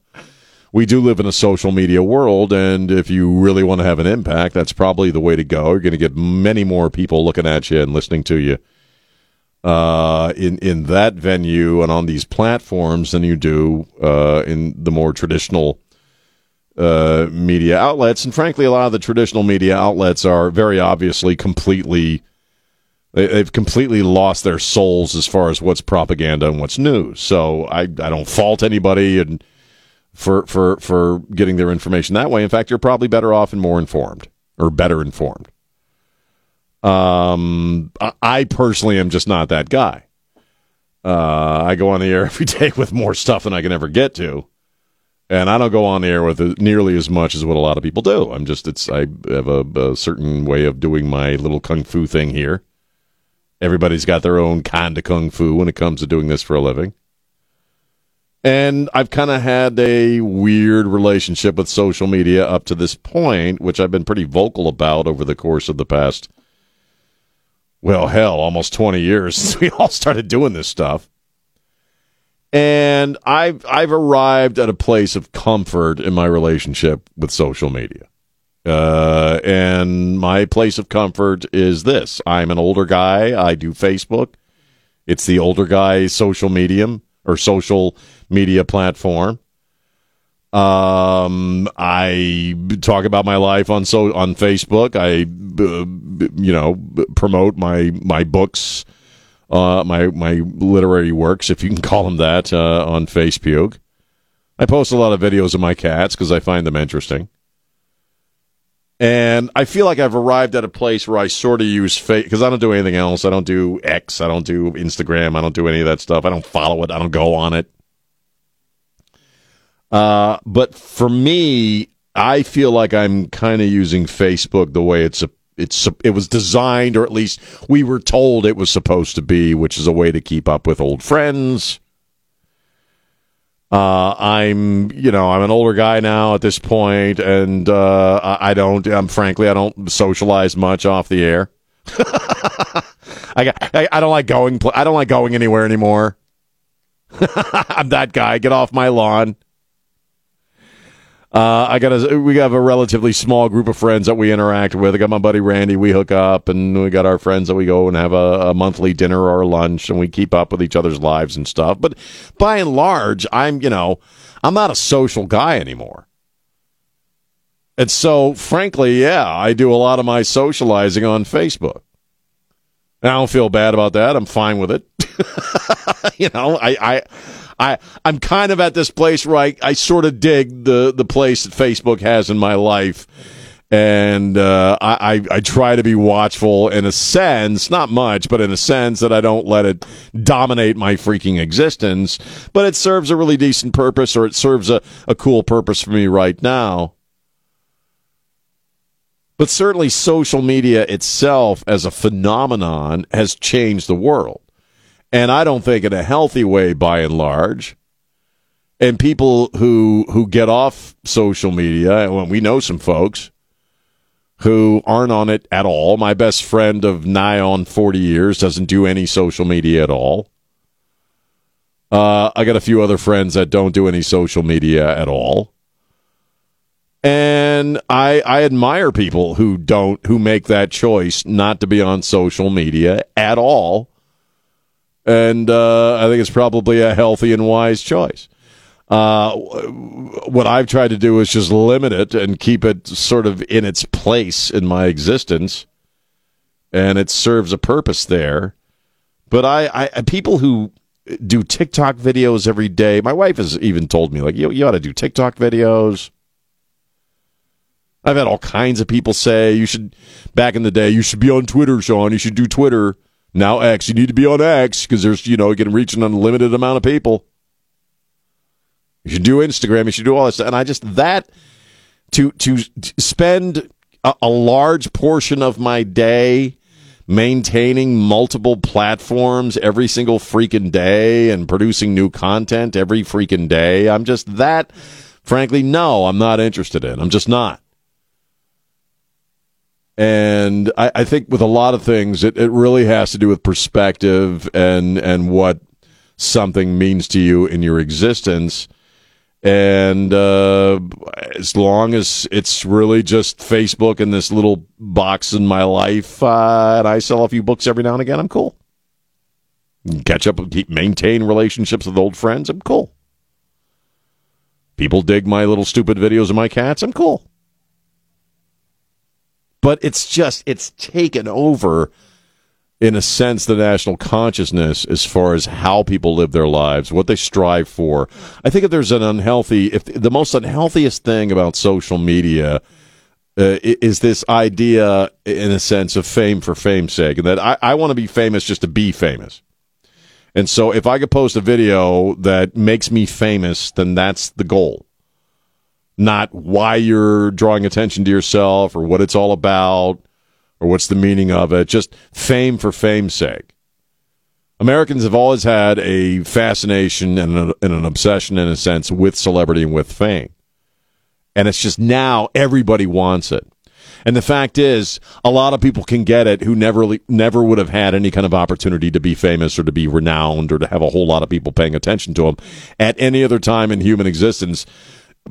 [SPEAKER 2] we do live in a social media world, and if you really want to have an impact, that's probably the way to go. You're going to get many more people looking at you and listening to you uh, in in that venue and on these platforms than you do uh, in the more traditional uh, media outlets. And frankly, a lot of the traditional media outlets are very obviously completely they, they've completely lost their souls as far as what's propaganda and what's news. So I I don't fault anybody and for for for getting their information that way. In fact, you're probably better off and more informed or better informed. Um, I, I personally am just not that guy. Uh, I go on the air every day with more stuff than I can ever get to, and I don't go on air with nearly as much as what a lot of people do. I'm just it's I have a, a certain way of doing my little kung fu thing here. Everybody's got their own kind of kung fu when it comes to doing this for a living. And I've kind of had a weird relationship with social media up to this point, which I've been pretty vocal about over the course of the past, well, hell, almost 20 years since we all started doing this stuff. And I've I've arrived at a place of comfort in my relationship with social media. Uh, and my place of comfort is this. I'm an older guy. I do Facebook. It's the older guy social medium or social media platform. Um, I talk about my life on so on Facebook. I, uh, you know, promote my my books, uh, my my literary works, if you can call them that, uh, on Facebook. I post a lot of videos of my cats because I find them interesting. And I feel like I've arrived at a place where I sort of use fake because I don't do anything else. I don't do X. I don't do Instagram. I don't do any of that stuff. I don't follow it. I don't go on it. Uh, but for me, I feel like I'm kind of using Facebook the way it's it's it was designed, or at least we were told it was supposed to be, which is a way to keep up with old friends. Uh, I'm, you know, I'm an older guy now at this point, and uh, I, don't. I'm frankly, I don't socialize much off the air. I, got, I, I don't like going. I don't like going anywhere anymore. I'm that guy. Get off my lawn. Uh, I got a, we have a relatively small group of friends that we interact with. I got my buddy Randy. We hook up, and we got our friends that we go and have a, a monthly dinner or lunch, and we keep up with each other's lives and stuff. But by and large, I'm you know, I'm not a social guy anymore. And so, frankly, yeah, I do a lot of my socializing on Facebook. And I don't feel bad about that. I'm fine with it. you know, I, I I I'm kind of at this place where I, I sort of dig the the place that Facebook has in my life. And uh, I, I, I try to be watchful in a sense, not much, but in a sense that I don't let it dominate my freaking existence. But it serves a really decent purpose, or it serves a, a cool purpose for me right now. But certainly, social media itself as a phenomenon has changed the world and I don't think in a healthy way by and large. And people who who get off social media, and we know some folks who aren't on it at all. My best friend of nigh on forty years doesn't do any social media at all. Uh, I got a few other friends that don't do any social media at all. And I I admire people who don't who make that choice not to be on social media at all and uh, I think it's probably a healthy and wise choice. Uh, what I've tried to do is just limit it and keep it sort of in its place in my existence, and it serves a purpose there. But I, I people who do TikTok videos every day. My wife has even told me like you you ought to do TikTok videos. I've had all kinds of people say you should back in the day you should be on Twitter, Sean. You should do Twitter. Now X, you need to be on X because there's, you know, you can reach an unlimited amount of people. You should do Instagram. You should do all this. And I just, that, to, to spend a, a large portion of my day maintaining multiple platforms every single freaking day and producing new content every freaking day. I'm just that, frankly, no, I'm not interested in. I'm just not. And I, I, think with a lot of things, it, it really has to do with perspective and and what something means to you in your existence. And uh, as long as it's really just Facebook and this little box in my life, uh, and I sell a few books every now and again, I'm cool. Catch up, keep maintain relationships with old friends. I'm cool. People dig my little stupid videos of my cats. I'm cool. But it's just it's taken over in a sense the national consciousness as far as how people live their lives, what they strive for. I think if there's an unhealthy if the most unhealthiest thing about social media uh, is this idea, in a sense, of fame for fame's sake, and that I, I want to be famous just to be famous. And so, if I could post a video that makes me famous, then that's the goal. Not why you're drawing attention to yourself or what it's all about or what's the meaning of it. Just fame for fame's sake. Americans have always had a fascination and, and an obsession, in a sense, with celebrity and with fame. And it's just now everybody wants it. And the fact is, a lot of people can get it who never never would have had any kind of opportunity to be famous or to be renowned or to have a whole lot of people paying attention to them at any other time in human existence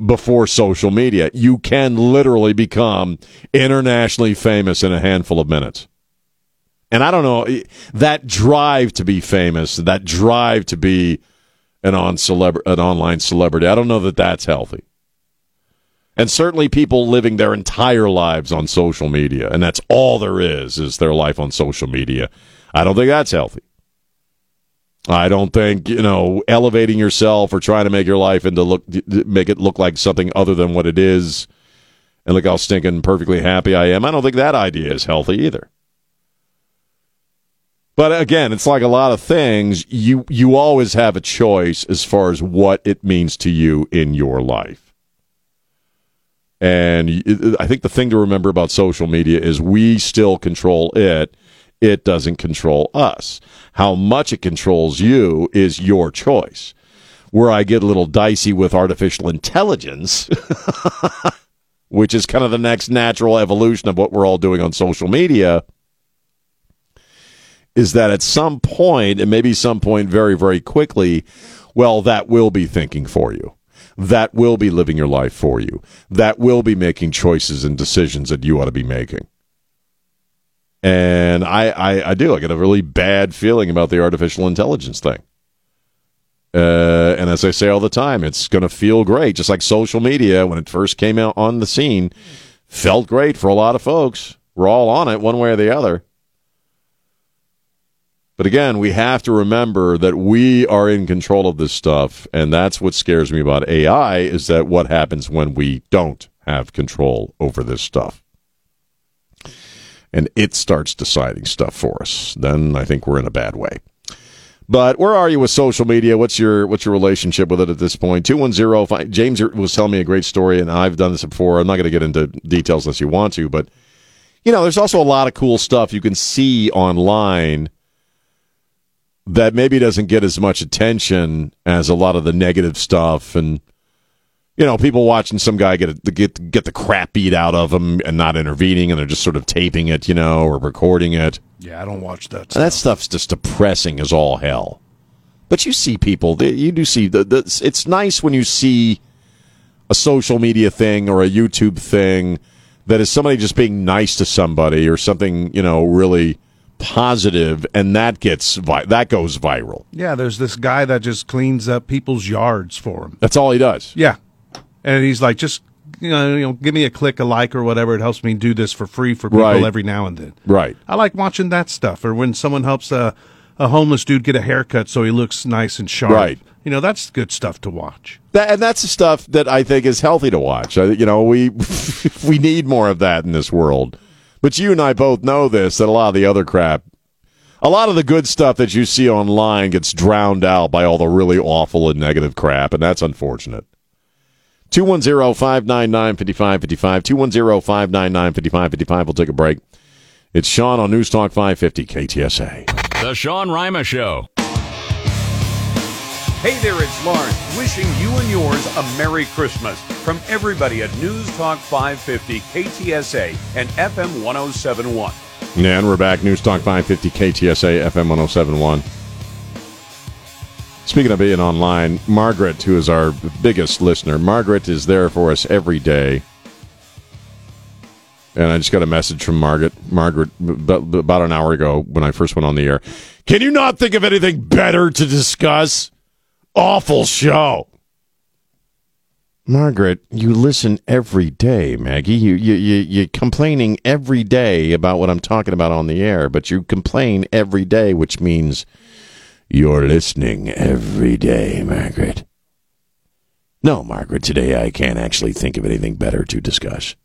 [SPEAKER 2] before social media. You can literally become internationally famous in a handful of minutes. And I don't know that drive to be famous, that drive to be an on celebra- an online celebrity. I don't know that that's healthy and certainly people living their entire lives on social media and that's all there is is their life on social media i don't think that's healthy i don't think you know elevating yourself or trying to make your life into look make it look like something other than what it is and look how stinking perfectly happy i am i don't think that idea is healthy either but again, it's like a lot of things. You you always have a choice as far as what it means to you in your life. And I think the thing to remember about social media is we still control it. It doesn't control us. How much it controls you is your choice. Where I get a little dicey with artificial intelligence, which is kind of the next natural evolution of what we're all doing on social media, is that at some point, and maybe some point very, very quickly, well, that will be thinking for you that will be living your life for you. That will be making choices and decisions that you ought to be making. And I, I, I do. I get a really bad feeling about the artificial intelligence thing. Uh, and as I say all the time, it's going to feel great. Just like social media, when it first came out on the scene, felt great for a lot of folks. We're all on it one way or the other. But again, we have to remember that we are in control of this stuff, and that's what scares me about AI is that what happens when we don't have control over this stuff. And it starts deciding stuff for us. Then I think we're in a bad way. But where are you with social media? What's your what's your relationship with it at this point? Two one zero. James was telling me a great story, and I've done this before. I'm not going to get into details unless you want to, but you know, there's also a lot of cool stuff you can see online that maybe doesn't get as much attention as a lot of the negative stuff and you know people watching some guy get a, get get the crap beat out of him and not intervening and they're just sort of taping it you know or recording it
[SPEAKER 6] yeah i don't watch that
[SPEAKER 2] stuff. that stuff's just depressing as all hell but you see people you do see the, the it's nice when you see a social media thing or a youtube thing that is somebody just being nice to somebody or something you know really positive, and that gets vi- that goes viral.
[SPEAKER 6] Yeah, there's this guy that just cleans up people's yards for him.
[SPEAKER 2] That's all he does.
[SPEAKER 6] Yeah, and he's like, just you know, you know, give me a click, a like, or whatever. It helps me do this for free for people
[SPEAKER 2] Right.
[SPEAKER 6] every now and then.
[SPEAKER 2] Right.
[SPEAKER 6] I like watching that stuff, or when someone helps a a homeless dude get a haircut so he looks nice and sharp.
[SPEAKER 2] Right.
[SPEAKER 6] You know, that's good stuff to watch.
[SPEAKER 2] That, and that's the stuff that I think is healthy to watch. I, you know, we we need more of that in this world. But you and I both know this that a lot of the other crap, a lot of the good stuff that you see online gets drowned out by all the really awful and negative crap, and that's unfortunate. 210 599 5555. 210 599 5555. We'll take a break. It's Sean on News Talk 550 KTSA.
[SPEAKER 1] The Sean Rima Show.
[SPEAKER 14] Hey there, it's Lawrence, wishing you and yours a Merry Christmas from everybody at News Talk 550 KTSA and FM 1071.
[SPEAKER 2] And we're back. News Talk 550 KTSA FM 1071. Speaking of being online, Margaret, who is our biggest listener, Margaret is there for us every day. and I just got a message from Margaret. Margaret, about, an hour ago when I first went on the air. Can you not think of anything better to discuss? Awful show. Margaret, you listen every day, Maggie. You you you you're complaining every day about what I'm talking about on the air, but you complain every day, which means you're listening every day, Margaret. No, Margaret, today I can't actually think of anything better to discuss.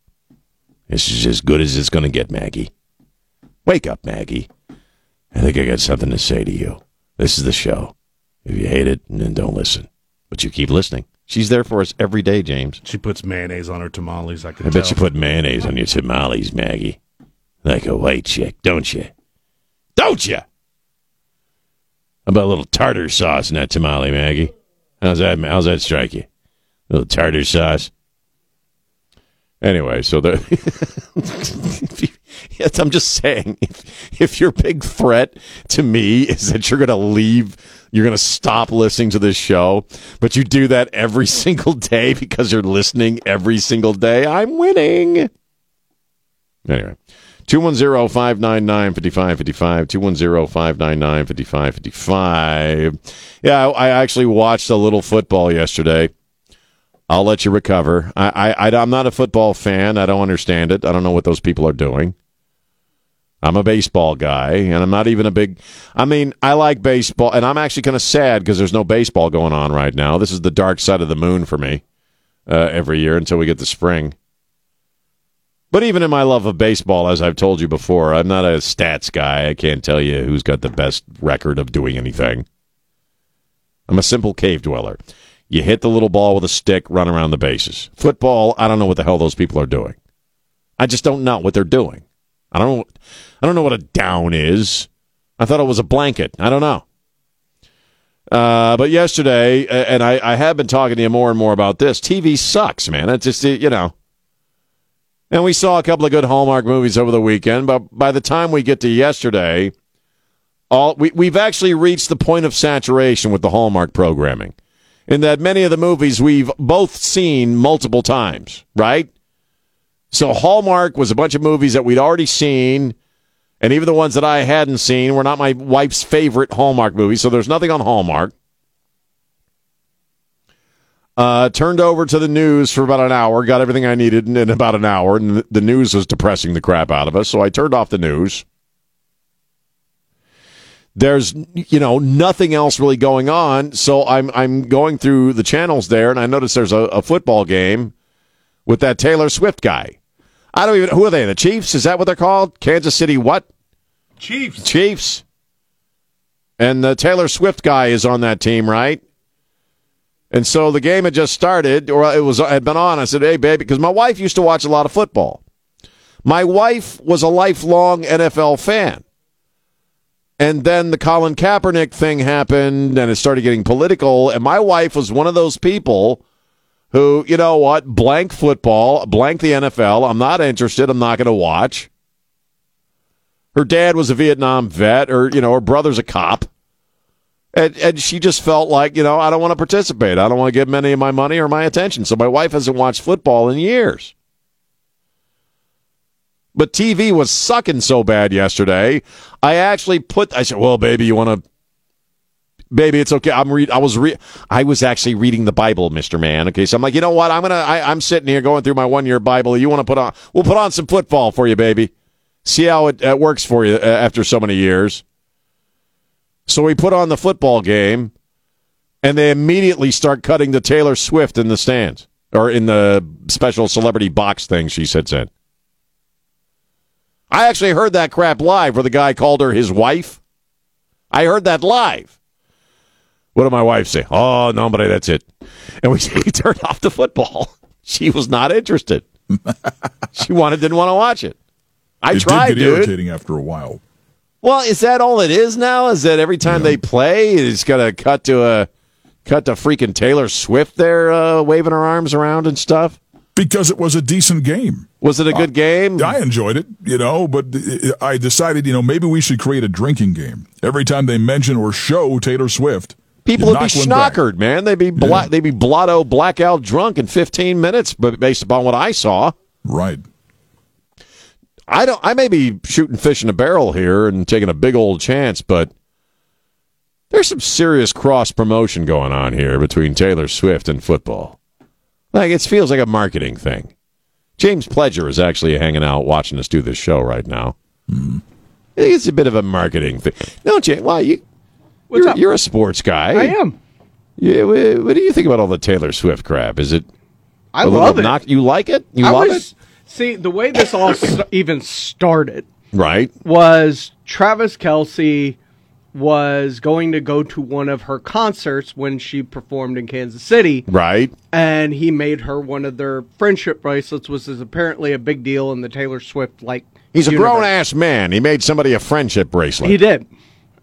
[SPEAKER 2] This is as good as it's going to get, Maggie. Wake up, Maggie. I think I got something to say to you. This is the show. If you hate it, then don't listen. But you keep listening. She's there for us every day, James.
[SPEAKER 6] She puts mayonnaise on her tamales. I can
[SPEAKER 2] I
[SPEAKER 6] tell.
[SPEAKER 2] bet you put mayonnaise on your tamales, Maggie. Like a white chick, don't you? Don't you? About a little tartar sauce in that tamale, Maggie? How's that? How's that strike you? A little tartar sauce. Anyway, so the I'm just saying, if, if your big threat to me is that you're going to leave, you're going to stop listening to this show, but you do that every single day because you're listening every single day, I'm winning. Anyway, 210 599 5555. 210 599 5555. Yeah, I, actually watched a little football yesterday. I'll let you recover. I, I, I, am not a football fan. I don't understand it. I don't know what those people are doing. I'm a baseball guy, and I'm not even a big. I mean, I like baseball, and I'm actually kind of sad because there's no baseball going on right now. This is the dark side of the moon for me uh, every year until we get the spring. But even in my love of baseball, as I've told you before, I'm not a stats guy. I can't tell you who's got the best record of doing anything. I'm a simple cave dweller. You hit the little ball with a stick, run around the bases. Football, I don't know what the hell those people are doing. I just don't know what they're doing. I don't I don't know what a down is. I thought it was a blanket. I don't know. Uh, but yesterday, and I, I have been talking to you more and more about this. TV sucks, man. It's just you know. And we saw a couple of good Hallmark movies over the weekend, but by the time we get to yesterday, all we, we've actually reached the point of saturation with the Hallmark programming in that many of the movies we've both seen multiple times, right? So Hallmark was a bunch of movies that we'd already seen, and even the ones that I hadn't seen were not my wife's favorite Hallmark movies, so there's nothing on Hallmark. Uh, turned over to the news for about an hour, got everything I needed in, in about an hour, and the news was depressing the crap out of us, so I turned off the news. There's you know nothing else really going on so i'm i'm going through the channels there and i notice there's a, a, football game with that taylor swift guy. I don't even who are they the chiefs? Is that what they're called? Kansas city what?
[SPEAKER 6] Chiefs.
[SPEAKER 2] Chiefs. And the taylor swift guy is on that team right and so the game had just started or it was had been on i said hey baby because my wife used to watch a lot of football my wife was a lifelong nfl fan and then the Colin Kaepernick thing happened and it started getting political. And my wife was one of those people who, you know what, blank football, blank the NFL. I'm not interested. I'm not going to watch. Her dad was a Vietnam vet, or, you know, her brother's a cop. And, and she just felt like, you know, I don't want to participate. I don't want to give any of my money or my attention. So my wife hasn't watched football in years. But TV was sucking so bad yesterday. I actually put. I said, "Well, baby, you want to." Baby, it's okay. I'm read. I was re- I was actually reading the Bible, Mister Man. Okay, so I'm like, you know what? I'm gonna. I, I'm sitting here going through my one year Bible. You want to put on? We'll put on some football for you, baby. See how it, it works for you uh, after so many years. So we put on the football game, and they immediately start cutting to Taylor Swift in the stands or in the special celebrity box thing she sits in. I actually heard that crap live where the guy called her his wife. I heard that live. What did my wife say? Oh, nobody, that's it. And we turned off the football. She was not interested. she wanted, didn't want to watch it. I
[SPEAKER 7] it
[SPEAKER 2] tried,
[SPEAKER 7] did get
[SPEAKER 2] dude.
[SPEAKER 7] irritating after a while.
[SPEAKER 2] Well, is that all it is now? Is that every time yeah. they play, it's got to cut to a cut to freaking Taylor Swift there uh, waving her arms around and stuff?
[SPEAKER 7] Because it was a decent game.
[SPEAKER 2] Was it a good game?
[SPEAKER 7] I enjoyed it, you know, but I decided, you know, maybe we should create a drinking game. Every time they mention or show Taylor Swift,
[SPEAKER 2] people would be schnockered, man. They'd be bla- yeah. they'd be blotto blackout drunk in 15 minutes, but based upon what I saw.
[SPEAKER 7] Right.
[SPEAKER 2] I don't. I may be shooting fish in a barrel here and taking a big old chance, but there's some serious cross promotion going on here between Taylor Swift and football. Like it feels like a marketing thing. James Pledger is actually hanging out watching us do this show right now. Hmm. I think it's a bit of a marketing thing, don't you? Why you? You're, you're a sports guy.
[SPEAKER 15] I am.
[SPEAKER 2] Yeah, what do you think about all the Taylor Swift crap? Is it?
[SPEAKER 15] I
[SPEAKER 2] a little
[SPEAKER 15] love it.
[SPEAKER 2] obnox- You like it? You
[SPEAKER 15] I
[SPEAKER 2] love
[SPEAKER 15] was,
[SPEAKER 2] it?
[SPEAKER 15] See, the way this all st- even started
[SPEAKER 2] Right.
[SPEAKER 15] was Travis Kelce was going to go to one of her concerts when she performed in Kansas City.
[SPEAKER 2] Right.
[SPEAKER 15] And he made her one of their friendship bracelets, which is apparently a big deal in the Taylor Swift like.
[SPEAKER 2] He's a grown ass man. He made somebody a friendship bracelet.
[SPEAKER 15] He did,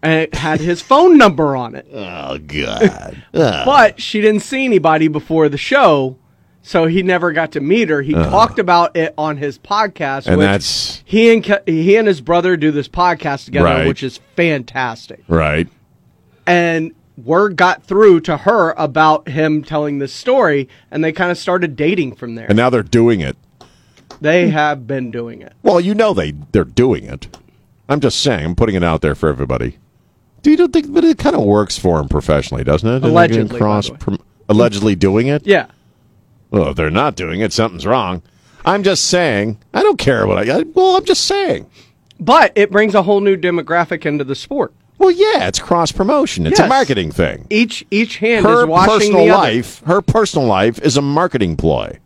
[SPEAKER 15] and it had his phone number on it.
[SPEAKER 2] Oh God!
[SPEAKER 15] But she didn't see anybody before the show, so he never got to meet her. He
[SPEAKER 2] Ugh.
[SPEAKER 15] talked about it on his podcast,
[SPEAKER 2] And
[SPEAKER 15] which
[SPEAKER 2] that's-
[SPEAKER 15] he and he and his brother do this podcast together,
[SPEAKER 2] Right.
[SPEAKER 15] which is fantastic.
[SPEAKER 2] Right.
[SPEAKER 15] And word got through to her about him telling this story, and they kind of started dating from there.
[SPEAKER 2] And now they're doing it.
[SPEAKER 15] They have been doing it.
[SPEAKER 2] Well, you know they they're doing it. I'm just saying. I'm putting it out there for everybody. Do you don't think? But it kind of works for him professionally, doesn't it
[SPEAKER 15] Allegedly,
[SPEAKER 2] cross prom- allegedly doing it.
[SPEAKER 15] Yeah.
[SPEAKER 2] Well, if they're not doing it, something's wrong. I'm just saying. I don't care what I. Well, I'm just saying.
[SPEAKER 15] But it brings a whole new demographic into the sport.
[SPEAKER 2] Well, yeah, it's cross promotion. It's a marketing thing.
[SPEAKER 15] Each each hand
[SPEAKER 2] her
[SPEAKER 15] is watching
[SPEAKER 2] personal
[SPEAKER 15] the other.
[SPEAKER 2] life, her personal life is a marketing ploy.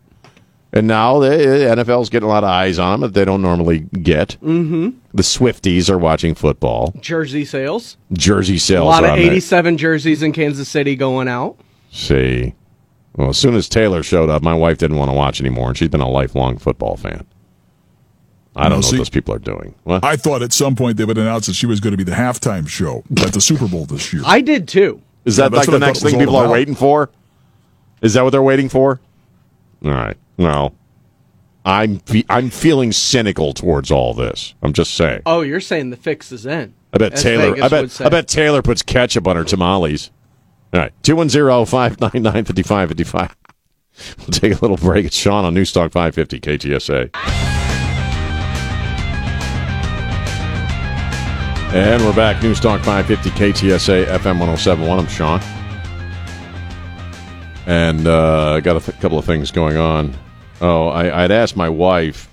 [SPEAKER 2] And now the NFL's getting a lot of eyes on them that they don't normally get.
[SPEAKER 15] Mm-hmm.
[SPEAKER 2] The Swifties are watching football.
[SPEAKER 15] Jersey sales.
[SPEAKER 2] Jersey sales.
[SPEAKER 15] A
[SPEAKER 2] lot
[SPEAKER 15] of
[SPEAKER 2] on there.
[SPEAKER 15] 87 jerseys in Kansas City going out.
[SPEAKER 2] See, well, as soon as Taylor showed up, my wife didn't want to watch anymore, and she's been a lifelong football fan. I don't
[SPEAKER 7] No,
[SPEAKER 2] know
[SPEAKER 7] see-
[SPEAKER 2] what those people are doing. What?
[SPEAKER 7] I thought at some point they would announce that she was going to be the halftime show at the Super Bowl this year.
[SPEAKER 15] I did too.
[SPEAKER 2] Is that
[SPEAKER 7] that's
[SPEAKER 2] like the next
[SPEAKER 7] thought it was
[SPEAKER 2] thing
[SPEAKER 7] all
[SPEAKER 2] people are waiting for? Is that what they're waiting for? All right. Well, I'm fe- I'm feeling cynical towards all this. I'm just saying.
[SPEAKER 15] Oh, you're saying the fix is in.
[SPEAKER 2] I bet
[SPEAKER 15] as
[SPEAKER 2] Taylor.
[SPEAKER 15] Vegas
[SPEAKER 2] I bet. I bet Taylor puts ketchup on her tamales. All right, two one zero five nine nine fifty five fifty five. We'll take a little break. It's Sean on Newstalk five fifty KTSA. And we're back. Newstalk 550 KTSA FM 1071. I'm Sean. And uh, I got a th- couple of things going on. Oh, I, I'd asked my wife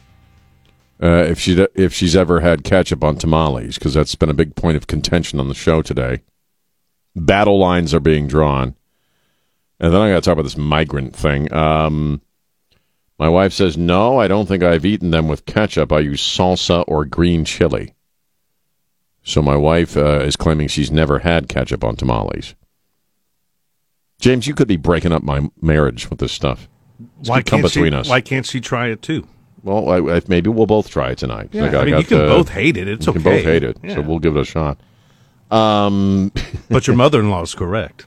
[SPEAKER 2] uh, if she if she's ever had ketchup on tamales because that's been a big point of contention on the show today. Battle lines are being drawn, and then I got to talk about this migrant thing. Um, my wife says no, I don't think I've eaten them with ketchup. I use salsa or green chili. So my wife uh, is claiming she's never had ketchup on tamales. James, you could be breaking up my marriage with this stuff.
[SPEAKER 6] Why can't she?
[SPEAKER 2] between us.
[SPEAKER 6] Why can't she try it too?
[SPEAKER 2] Well, I, I, maybe we'll both try it tonight.
[SPEAKER 6] Yeah,
[SPEAKER 2] got-
[SPEAKER 6] I mean,
[SPEAKER 2] got
[SPEAKER 6] you can both hate it. It's okay.
[SPEAKER 2] both hate it,
[SPEAKER 6] Yeah.
[SPEAKER 2] so we'll give it a shot. Um,
[SPEAKER 6] But your mother-in-law is correct.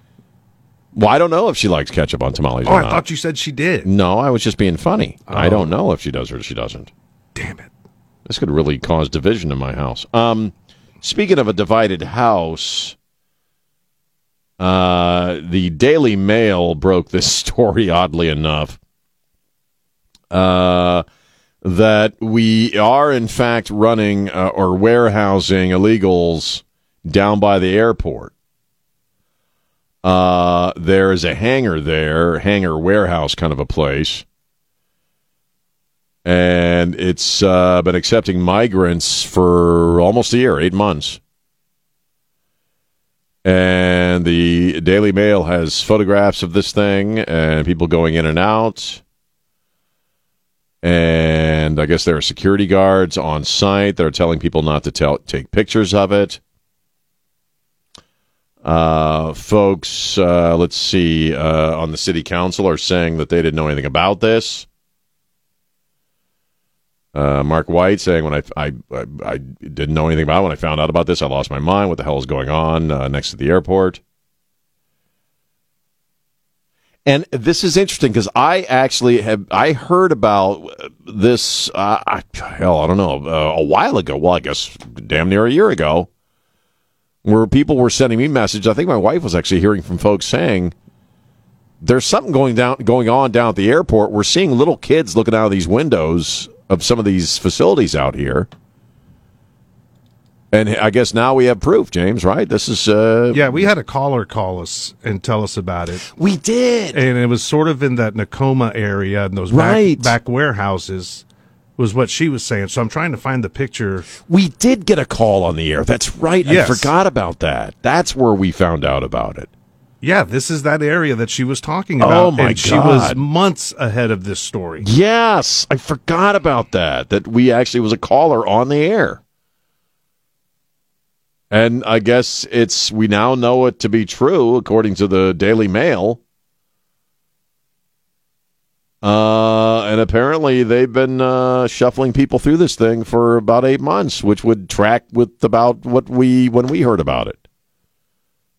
[SPEAKER 2] well, I don't know if she likes ketchup on tamales
[SPEAKER 6] Oh, I thought you said she did.
[SPEAKER 2] No, I was just being funny. I
[SPEAKER 6] Oh.
[SPEAKER 2] don't know if she does or she doesn't.
[SPEAKER 6] Damn it!
[SPEAKER 2] This could really cause division in my house. Um, speaking of a divided house, uh, the Daily Mail broke this story. Oddly enough, uh, that we are in fact running uh, or warehousing illegals down by the airport. Uh, there is a hangar there, hangar warehouse kind of a place and it's uh, been accepting migrants for almost a year, eight months. And the Daily Mail has photographs of this thing and people going in and out. And I guess there are security guards on site that are telling people not to tell, take pictures of it. Uh, folks, uh, let's see, uh, on the city council are saying that they didn't know anything about this. Uh, Marc Whyte saying when I, I I didn't know anything about it when I found out about this I lost my mind. What the hell is going on uh, next to the airport? And this is interesting because I actually have I heard about this. Uh, I- hell, I don't know a while ago. Well, I guess damn near a year ago, where people were sending me messages. I think my wife was actually hearing from folks saying there's something going down going on down at the airport. We're seeing little kids looking out of these windows of some of these facilities out here. And I guess now we have proof, James. Right? This is uh,
[SPEAKER 6] Yeah, we had a caller call us and tell us about it.
[SPEAKER 2] We did,
[SPEAKER 6] and it was sort of in that Nakoma area and those
[SPEAKER 2] Right.
[SPEAKER 6] back, back warehouses. Was what she was saying. So I'm trying to find the picture.
[SPEAKER 2] We did get a call on the air. That's right.
[SPEAKER 6] Yes.
[SPEAKER 2] I forgot about that. That's where we found out about it.
[SPEAKER 6] Yeah, this is that area that she was talking about.
[SPEAKER 2] Oh, my
[SPEAKER 6] and She was months ahead of this story.
[SPEAKER 2] Yes, I forgot about that. That we actually was a caller on the air. And I guess it's we now know it to be true according to the Daily Mail. Uh, and apparently they've been uh, shuffling people through this thing for about eight months, which would track with about what we when we heard about it.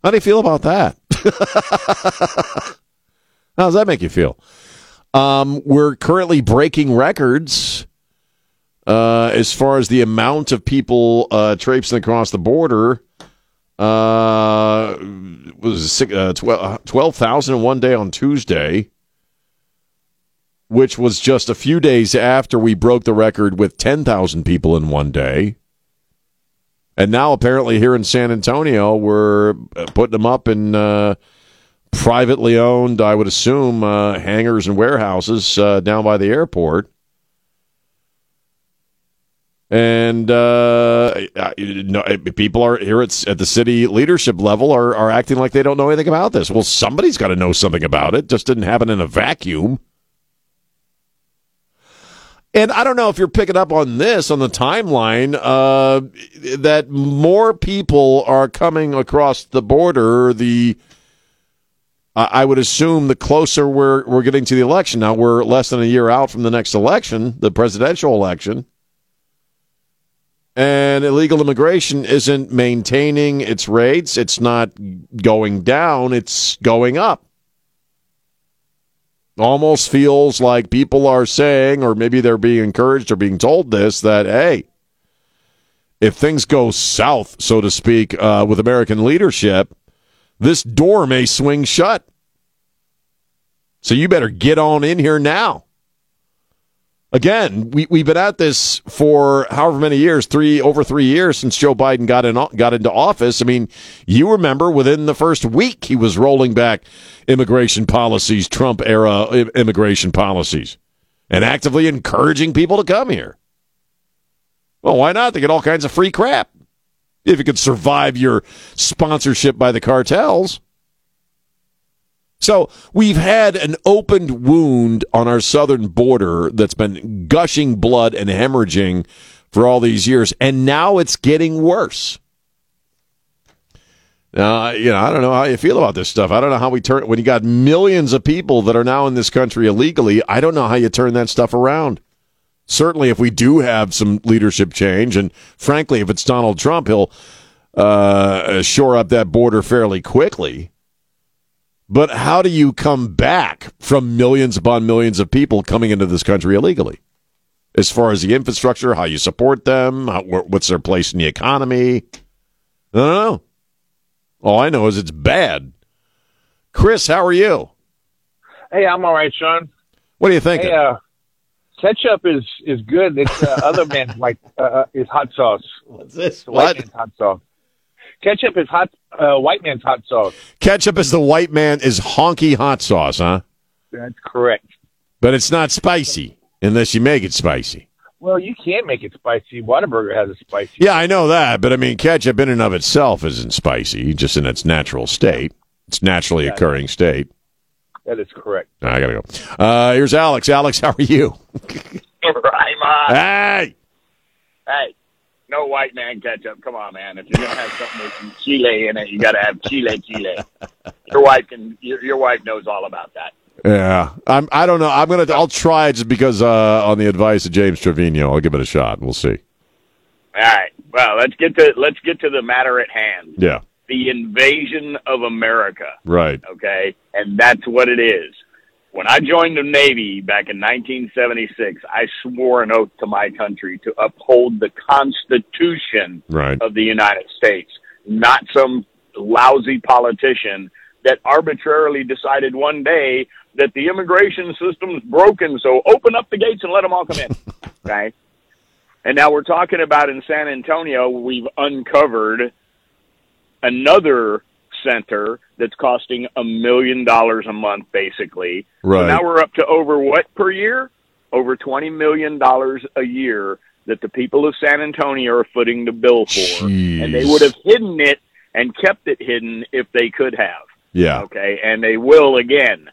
[SPEAKER 2] How do you feel about that? How does that make you feel? Um, we're currently breaking records uh, as far as the amount of people uh, traipsing across the border. Uh, was uh, 12 12,000 in one day on Tuesday, which was just a few days after we broke the record with 10,000 people in one day. And now, apparently, here in San Antonio, we're uh, putting them up in uh, privately owned, I would assume, uh, hangars and warehouses uh, down by the airport. And uh, you people are here at, at the city leadership level are, are acting like they don't know anything about this. Well, somebody's got to know something about it. Just didn't happen in a vacuum. And I don't know if you're picking up on this on the timeline uh, that more people are coming across the border. The I would assume the closer we're we're getting to the election. Now we're less than a year out from the next election, the presidential election. And illegal immigration isn't maintaining its rates. It's not going down, it's going up. Almost feels like people are saying, or maybe they're being encouraged or being told this, that, hey, if things go south, so to speak, uh, with American leadership, this door may swing shut. So you better get on in here now. Again, we, we've been at this for however many years, three over three years since Joe Biden got in got into office. I mean, you remember within the first week he was rolling back immigration policies, Trump era immigration policies, and actively encouraging people to come here. Well, why not? They get all kinds of free crap if you could survive your sponsorship by the cartels. So we've had an opened wound on our southern border that's been gushing blood and hemorrhaging for all these years, and now it's getting worse. You know, I don't know how you feel about this stuff. I don't know how we turn when you got millions of people that are now in this country illegally. I don't know how you turn that stuff around. Certainly, if we do have some leadership change, and frankly, if it's Donald Trump, he'll uh, shore up that border fairly quickly. But how do you come back from millions upon millions of people coming into this country illegally? As far as the infrastructure, how you support them, how, wh- what's their place in the economy? I don't know. All I know is it's bad. Chris, how are you?
[SPEAKER 16] Hey, I'm all right, Sean.
[SPEAKER 2] What do you think?
[SPEAKER 16] Hey, uh, ketchup is is good. It's uh, other man's like uh, uh, is hot sauce.
[SPEAKER 2] What's this?
[SPEAKER 16] White
[SPEAKER 2] What?
[SPEAKER 16] hot sauce. Ketchup is hot. Uh, white man's hot sauce.
[SPEAKER 2] Ketchup is the white man is honky hot sauce, huh?
[SPEAKER 16] That's correct.
[SPEAKER 2] But it's not spicy unless you make it spicy.
[SPEAKER 16] Well, you can't make it spicy. Whataburger has a spicy.
[SPEAKER 2] Yeah, I know that, but I mean, ketchup in and of itself isn't spicy, just in its natural state. It's naturally occurring state.
[SPEAKER 16] That is correct.
[SPEAKER 2] I gotta go. Uh, here's Alex. Alex, how are you?
[SPEAKER 11] right, Ma.
[SPEAKER 2] Hey,
[SPEAKER 11] Hey, no white man ketchup. Come on, man. If you're gonna have something with some chile in it, you got to have chile, chile. Your wife can. Your, your wife knows all about that.
[SPEAKER 2] yeah, I'm. I don't know. I'm gonna. I'll try it just because uh, on the advice of James Trevino, I'll give it a shot. We'll see.
[SPEAKER 11] All right. Well, let's get to let's get to the matter at hand.
[SPEAKER 2] Yeah,
[SPEAKER 11] The invasion of America.
[SPEAKER 2] right.
[SPEAKER 11] Okay, and that's what it is. When I joined the Navy back in 1976, I swore an oath to my country to uphold the Constitution
[SPEAKER 2] Right.
[SPEAKER 11] of the United States, not some lousy politician that arbitrarily decided one day that the immigration system's broken, so open up the gates and let them all come in.
[SPEAKER 17] Okay. And now we're talking about in San Antonio, we've uncovered another center that's costing a million dollars a month, basically. So
[SPEAKER 2] Right.
[SPEAKER 17] now we're up to over what per year? Over $20 million a year that the people of San Antonio are footing the bill for. And they would have hidden it and kept it hidden if they could have.
[SPEAKER 2] Yeah.
[SPEAKER 17] Okay. And they will again.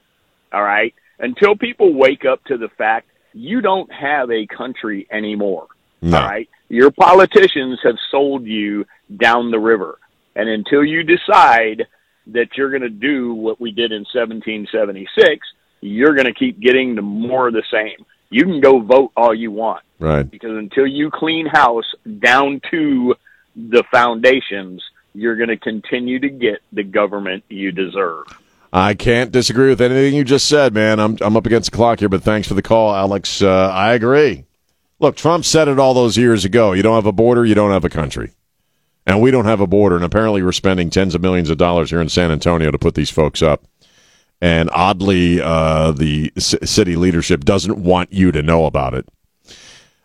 [SPEAKER 17] All right. Until people wake up to the fact you don't have a country anymore.
[SPEAKER 2] No.
[SPEAKER 17] All right. Your politicians have sold you down the river. And until you decide that you're going to do what we did in 1776, you're going to keep getting the more of the same. You can go vote all you want
[SPEAKER 2] Right.
[SPEAKER 17] because until you clean house down to the foundations, you're going to continue to get the government you deserve.
[SPEAKER 2] I can't disagree with anything you just said, man. I'm I'm up against the clock here, but thanks for the call, Alex. Uh, I agree. Look, Trump said it all those years ago. You don't have a border, you don't have a country. And we don't have a border, and apparently we're spending tens of millions of dollars here in San Antonio to put these folks up. And oddly, uh, the c- city leadership doesn't want you to know about it.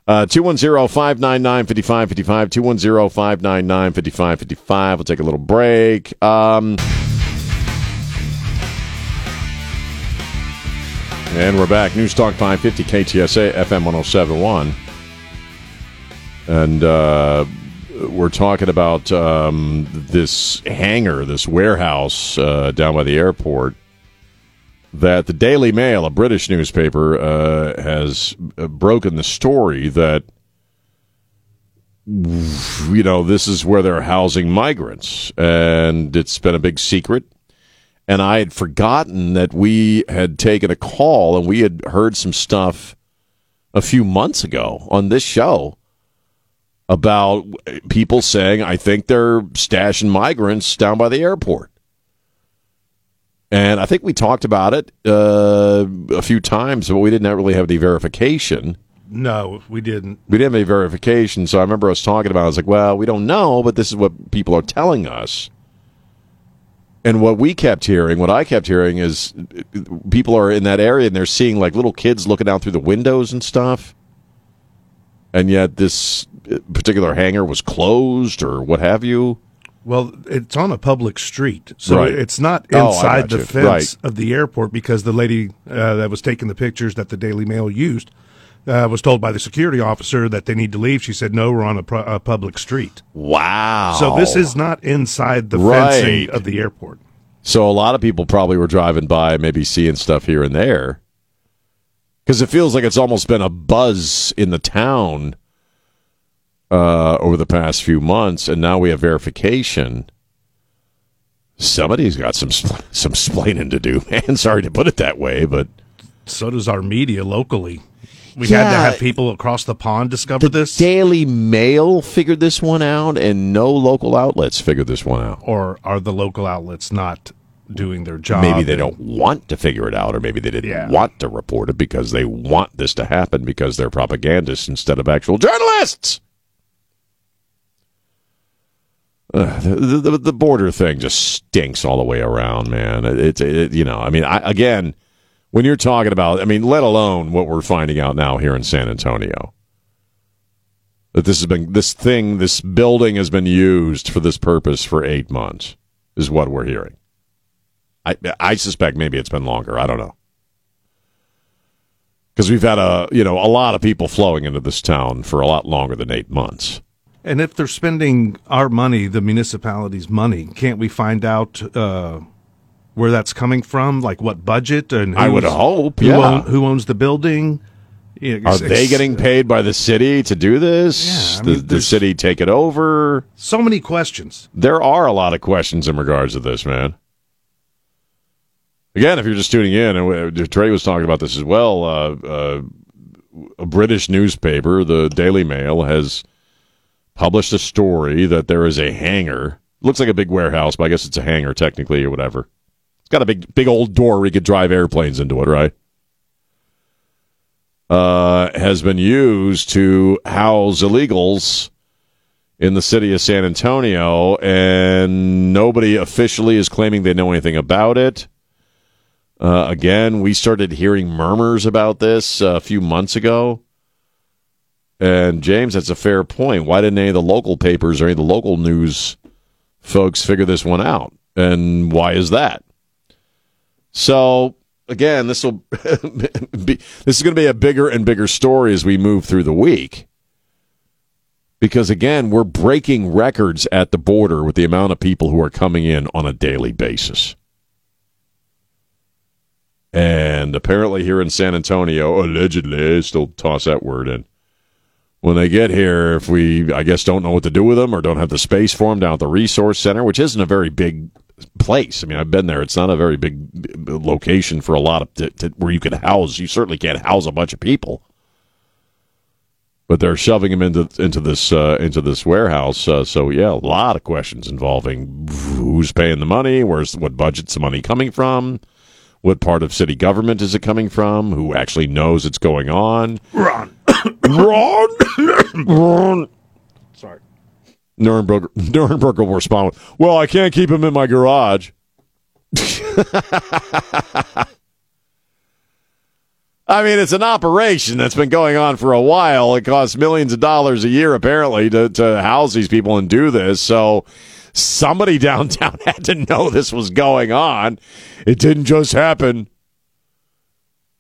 [SPEAKER 2] Uh, 210-599-5555, 210-599-5555. We'll take a little break. Um, and we're back. News Talk 550 KTSA FM 1071. And uh, we're talking about um, this hangar, this warehouse uh, down by the airport that the Daily Mail, a British newspaper, uh, has uh, broken the story that you know this is where they're housing migrants, and it's been a big secret. And I had forgotten that we had taken a call and we had heard some stuff a few months ago on this show about people saying, I think they're stashing migrants down by the airport. And I think we talked about it uh, a few times, but we didn't really have any verification.
[SPEAKER 6] No, we didn't.
[SPEAKER 2] We didn't have any verification. So I remember us talking about it. I was like, well, we don't know, but this is what people are telling us. And what we kept hearing, what I kept hearing is people are in that area and they're seeing like little kids looking out through the windows and stuff. And yet this particular hangar was closed or what have you.
[SPEAKER 6] Well, it's on a public street, so
[SPEAKER 2] Right.
[SPEAKER 6] it's not
[SPEAKER 2] Oh,
[SPEAKER 6] inside
[SPEAKER 2] got
[SPEAKER 6] the
[SPEAKER 2] you.
[SPEAKER 6] fence
[SPEAKER 2] Right.
[SPEAKER 6] of the airport because the lady uh, that was taking the pictures that the Daily Mail used uh, was told by the security officer that they need to leave. She said, "No, we're on a, pu- a public street."
[SPEAKER 2] Wow.
[SPEAKER 6] So this is not inside the
[SPEAKER 2] Right.
[SPEAKER 6] fencing of the airport.
[SPEAKER 2] So a lot of people probably were driving by, maybe seeing stuff here and there. Because it feels like it's almost been a buzz in the town uh, over the past few months, and now we have verification. Somebody's got some spl- some splaining to do, man. Sorry to put it that way, but
[SPEAKER 6] So does our media locally. We had to have people across the pond discover this,
[SPEAKER 2] Daily Mail figured this one out, and no local outlets figured this one out.
[SPEAKER 6] or are the local outlets not doing their job?
[SPEAKER 2] Maybe they
[SPEAKER 6] and-
[SPEAKER 2] don't want to figure it out, or maybe they didn't
[SPEAKER 6] Yeah.
[SPEAKER 2] want to report it because they want this to happen because they're propagandists instead of actual journalists. The, the, the border thing just stinks all the way around, man. It's it, it, you know, I mean, I, again, when you're talking about, I mean, let alone what we're finding out now here in San Antonio, that this has been this thing, this building has been used for this purpose for eight months, is what we're hearing. I I suspect maybe it's been longer. I don't know. Because we've had a you know a lot of people flowing into this town for a lot longer than eight months.
[SPEAKER 6] And if they're spending our money, the municipality's money, can't we find out uh, where that's coming from? Like what budget and
[SPEAKER 2] I would hope,
[SPEAKER 6] who,
[SPEAKER 2] yeah.
[SPEAKER 6] own- who owns the building?
[SPEAKER 2] Are they getting paid by the city to do this?
[SPEAKER 6] Yeah, I
[SPEAKER 2] the,
[SPEAKER 6] mean,
[SPEAKER 2] the
[SPEAKER 6] there's-
[SPEAKER 2] city take it over?
[SPEAKER 6] So many questions.
[SPEAKER 2] There are a lot of questions in regards to this, man. Again, if you're just tuning in, and uh, Trey was talking about this as well, uh, uh, a British newspaper, the Daily Mail, has published a story that there is a hangar. Looks like a big warehouse, but I guess it's a hangar technically or whatever. It's got a big, big old door where you could drive airplanes into it, right? Uh, has been used to house illegals in the city of San Antonio, and nobody officially is claiming they know anything about it. Uh, again, we started hearing murmurs about this uh, a few months ago. And James, that's a fair point. Why didn't any of the local papers or any of the local news folks figure this one out? And why is that? So again, this will be this is going to be a bigger and bigger story as we move through the week. Because again, we're breaking records at the border with the amount of people who are coming in on a daily basis. And apparently here in San Antonio, allegedly, still toss that word in. When they get here, if we, I guess, don't know what to do with them or don't have the space for them down at the resource center, which isn't a very big place. I mean, I've been there. It's not a very big location for a lot of to, to, where you could house. You certainly can't house a bunch of people. But they're shoving them into into this uh, into this warehouse. Uh, so yeah, a lot of questions involving who's paying the money, where's what budget's the money coming from, what part of city government is it coming from, who actually knows it's going on.
[SPEAKER 6] Ron,
[SPEAKER 2] Ron, Ron.
[SPEAKER 6] Sorry.
[SPEAKER 2] Nirenberg, Nirenberg will respond with, Well, I can't keep him in my garage. I mean, it's an operation that's been going on for a while. It costs millions of dollars a year, apparently, to, to house these people and do this. So somebody downtown had to know this was going on. It didn't just happen.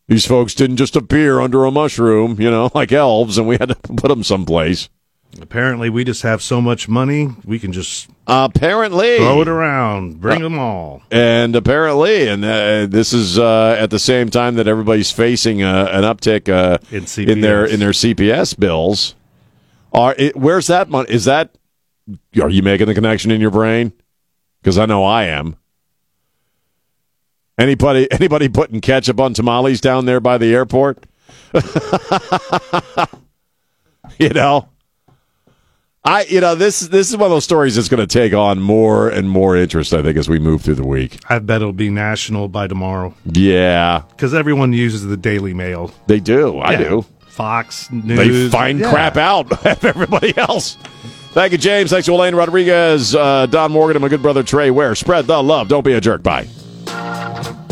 [SPEAKER 2] These folks didn't just appear under a mushroom, you know, like elves, and we had to put them someplace.
[SPEAKER 6] Apparently, we just have so much money, we can just
[SPEAKER 2] Apparently.
[SPEAKER 6] throw it around, bring them all.
[SPEAKER 2] And apparently, and uh, this is uh, at the same time that everybody's facing uh, an uptick uh,
[SPEAKER 6] In
[SPEAKER 2] in their
[SPEAKER 6] CPS.
[SPEAKER 2] in their CPS bills. Are it, where's that money? Is that are you making the connection in your brain? Because I know I am. Anybody anybody putting ketchup on tamales down there by the airport? you know. I you know this this is one of those stories that's going to take on more and more interest. I think as we move through the week.
[SPEAKER 6] I bet it'll be national by tomorrow
[SPEAKER 2] Yeah,
[SPEAKER 6] because everyone uses the Daily Mail.
[SPEAKER 2] they do. I do.
[SPEAKER 6] Fox News.
[SPEAKER 2] They find
[SPEAKER 6] Yeah.
[SPEAKER 2] crap out of everybody else. Thank you, James. Thanks to Elaine Rodriguez, uh, Don Morgan, and my good brother Trey Ware. Spread the love. Don't be a jerk. Bye. Thank you.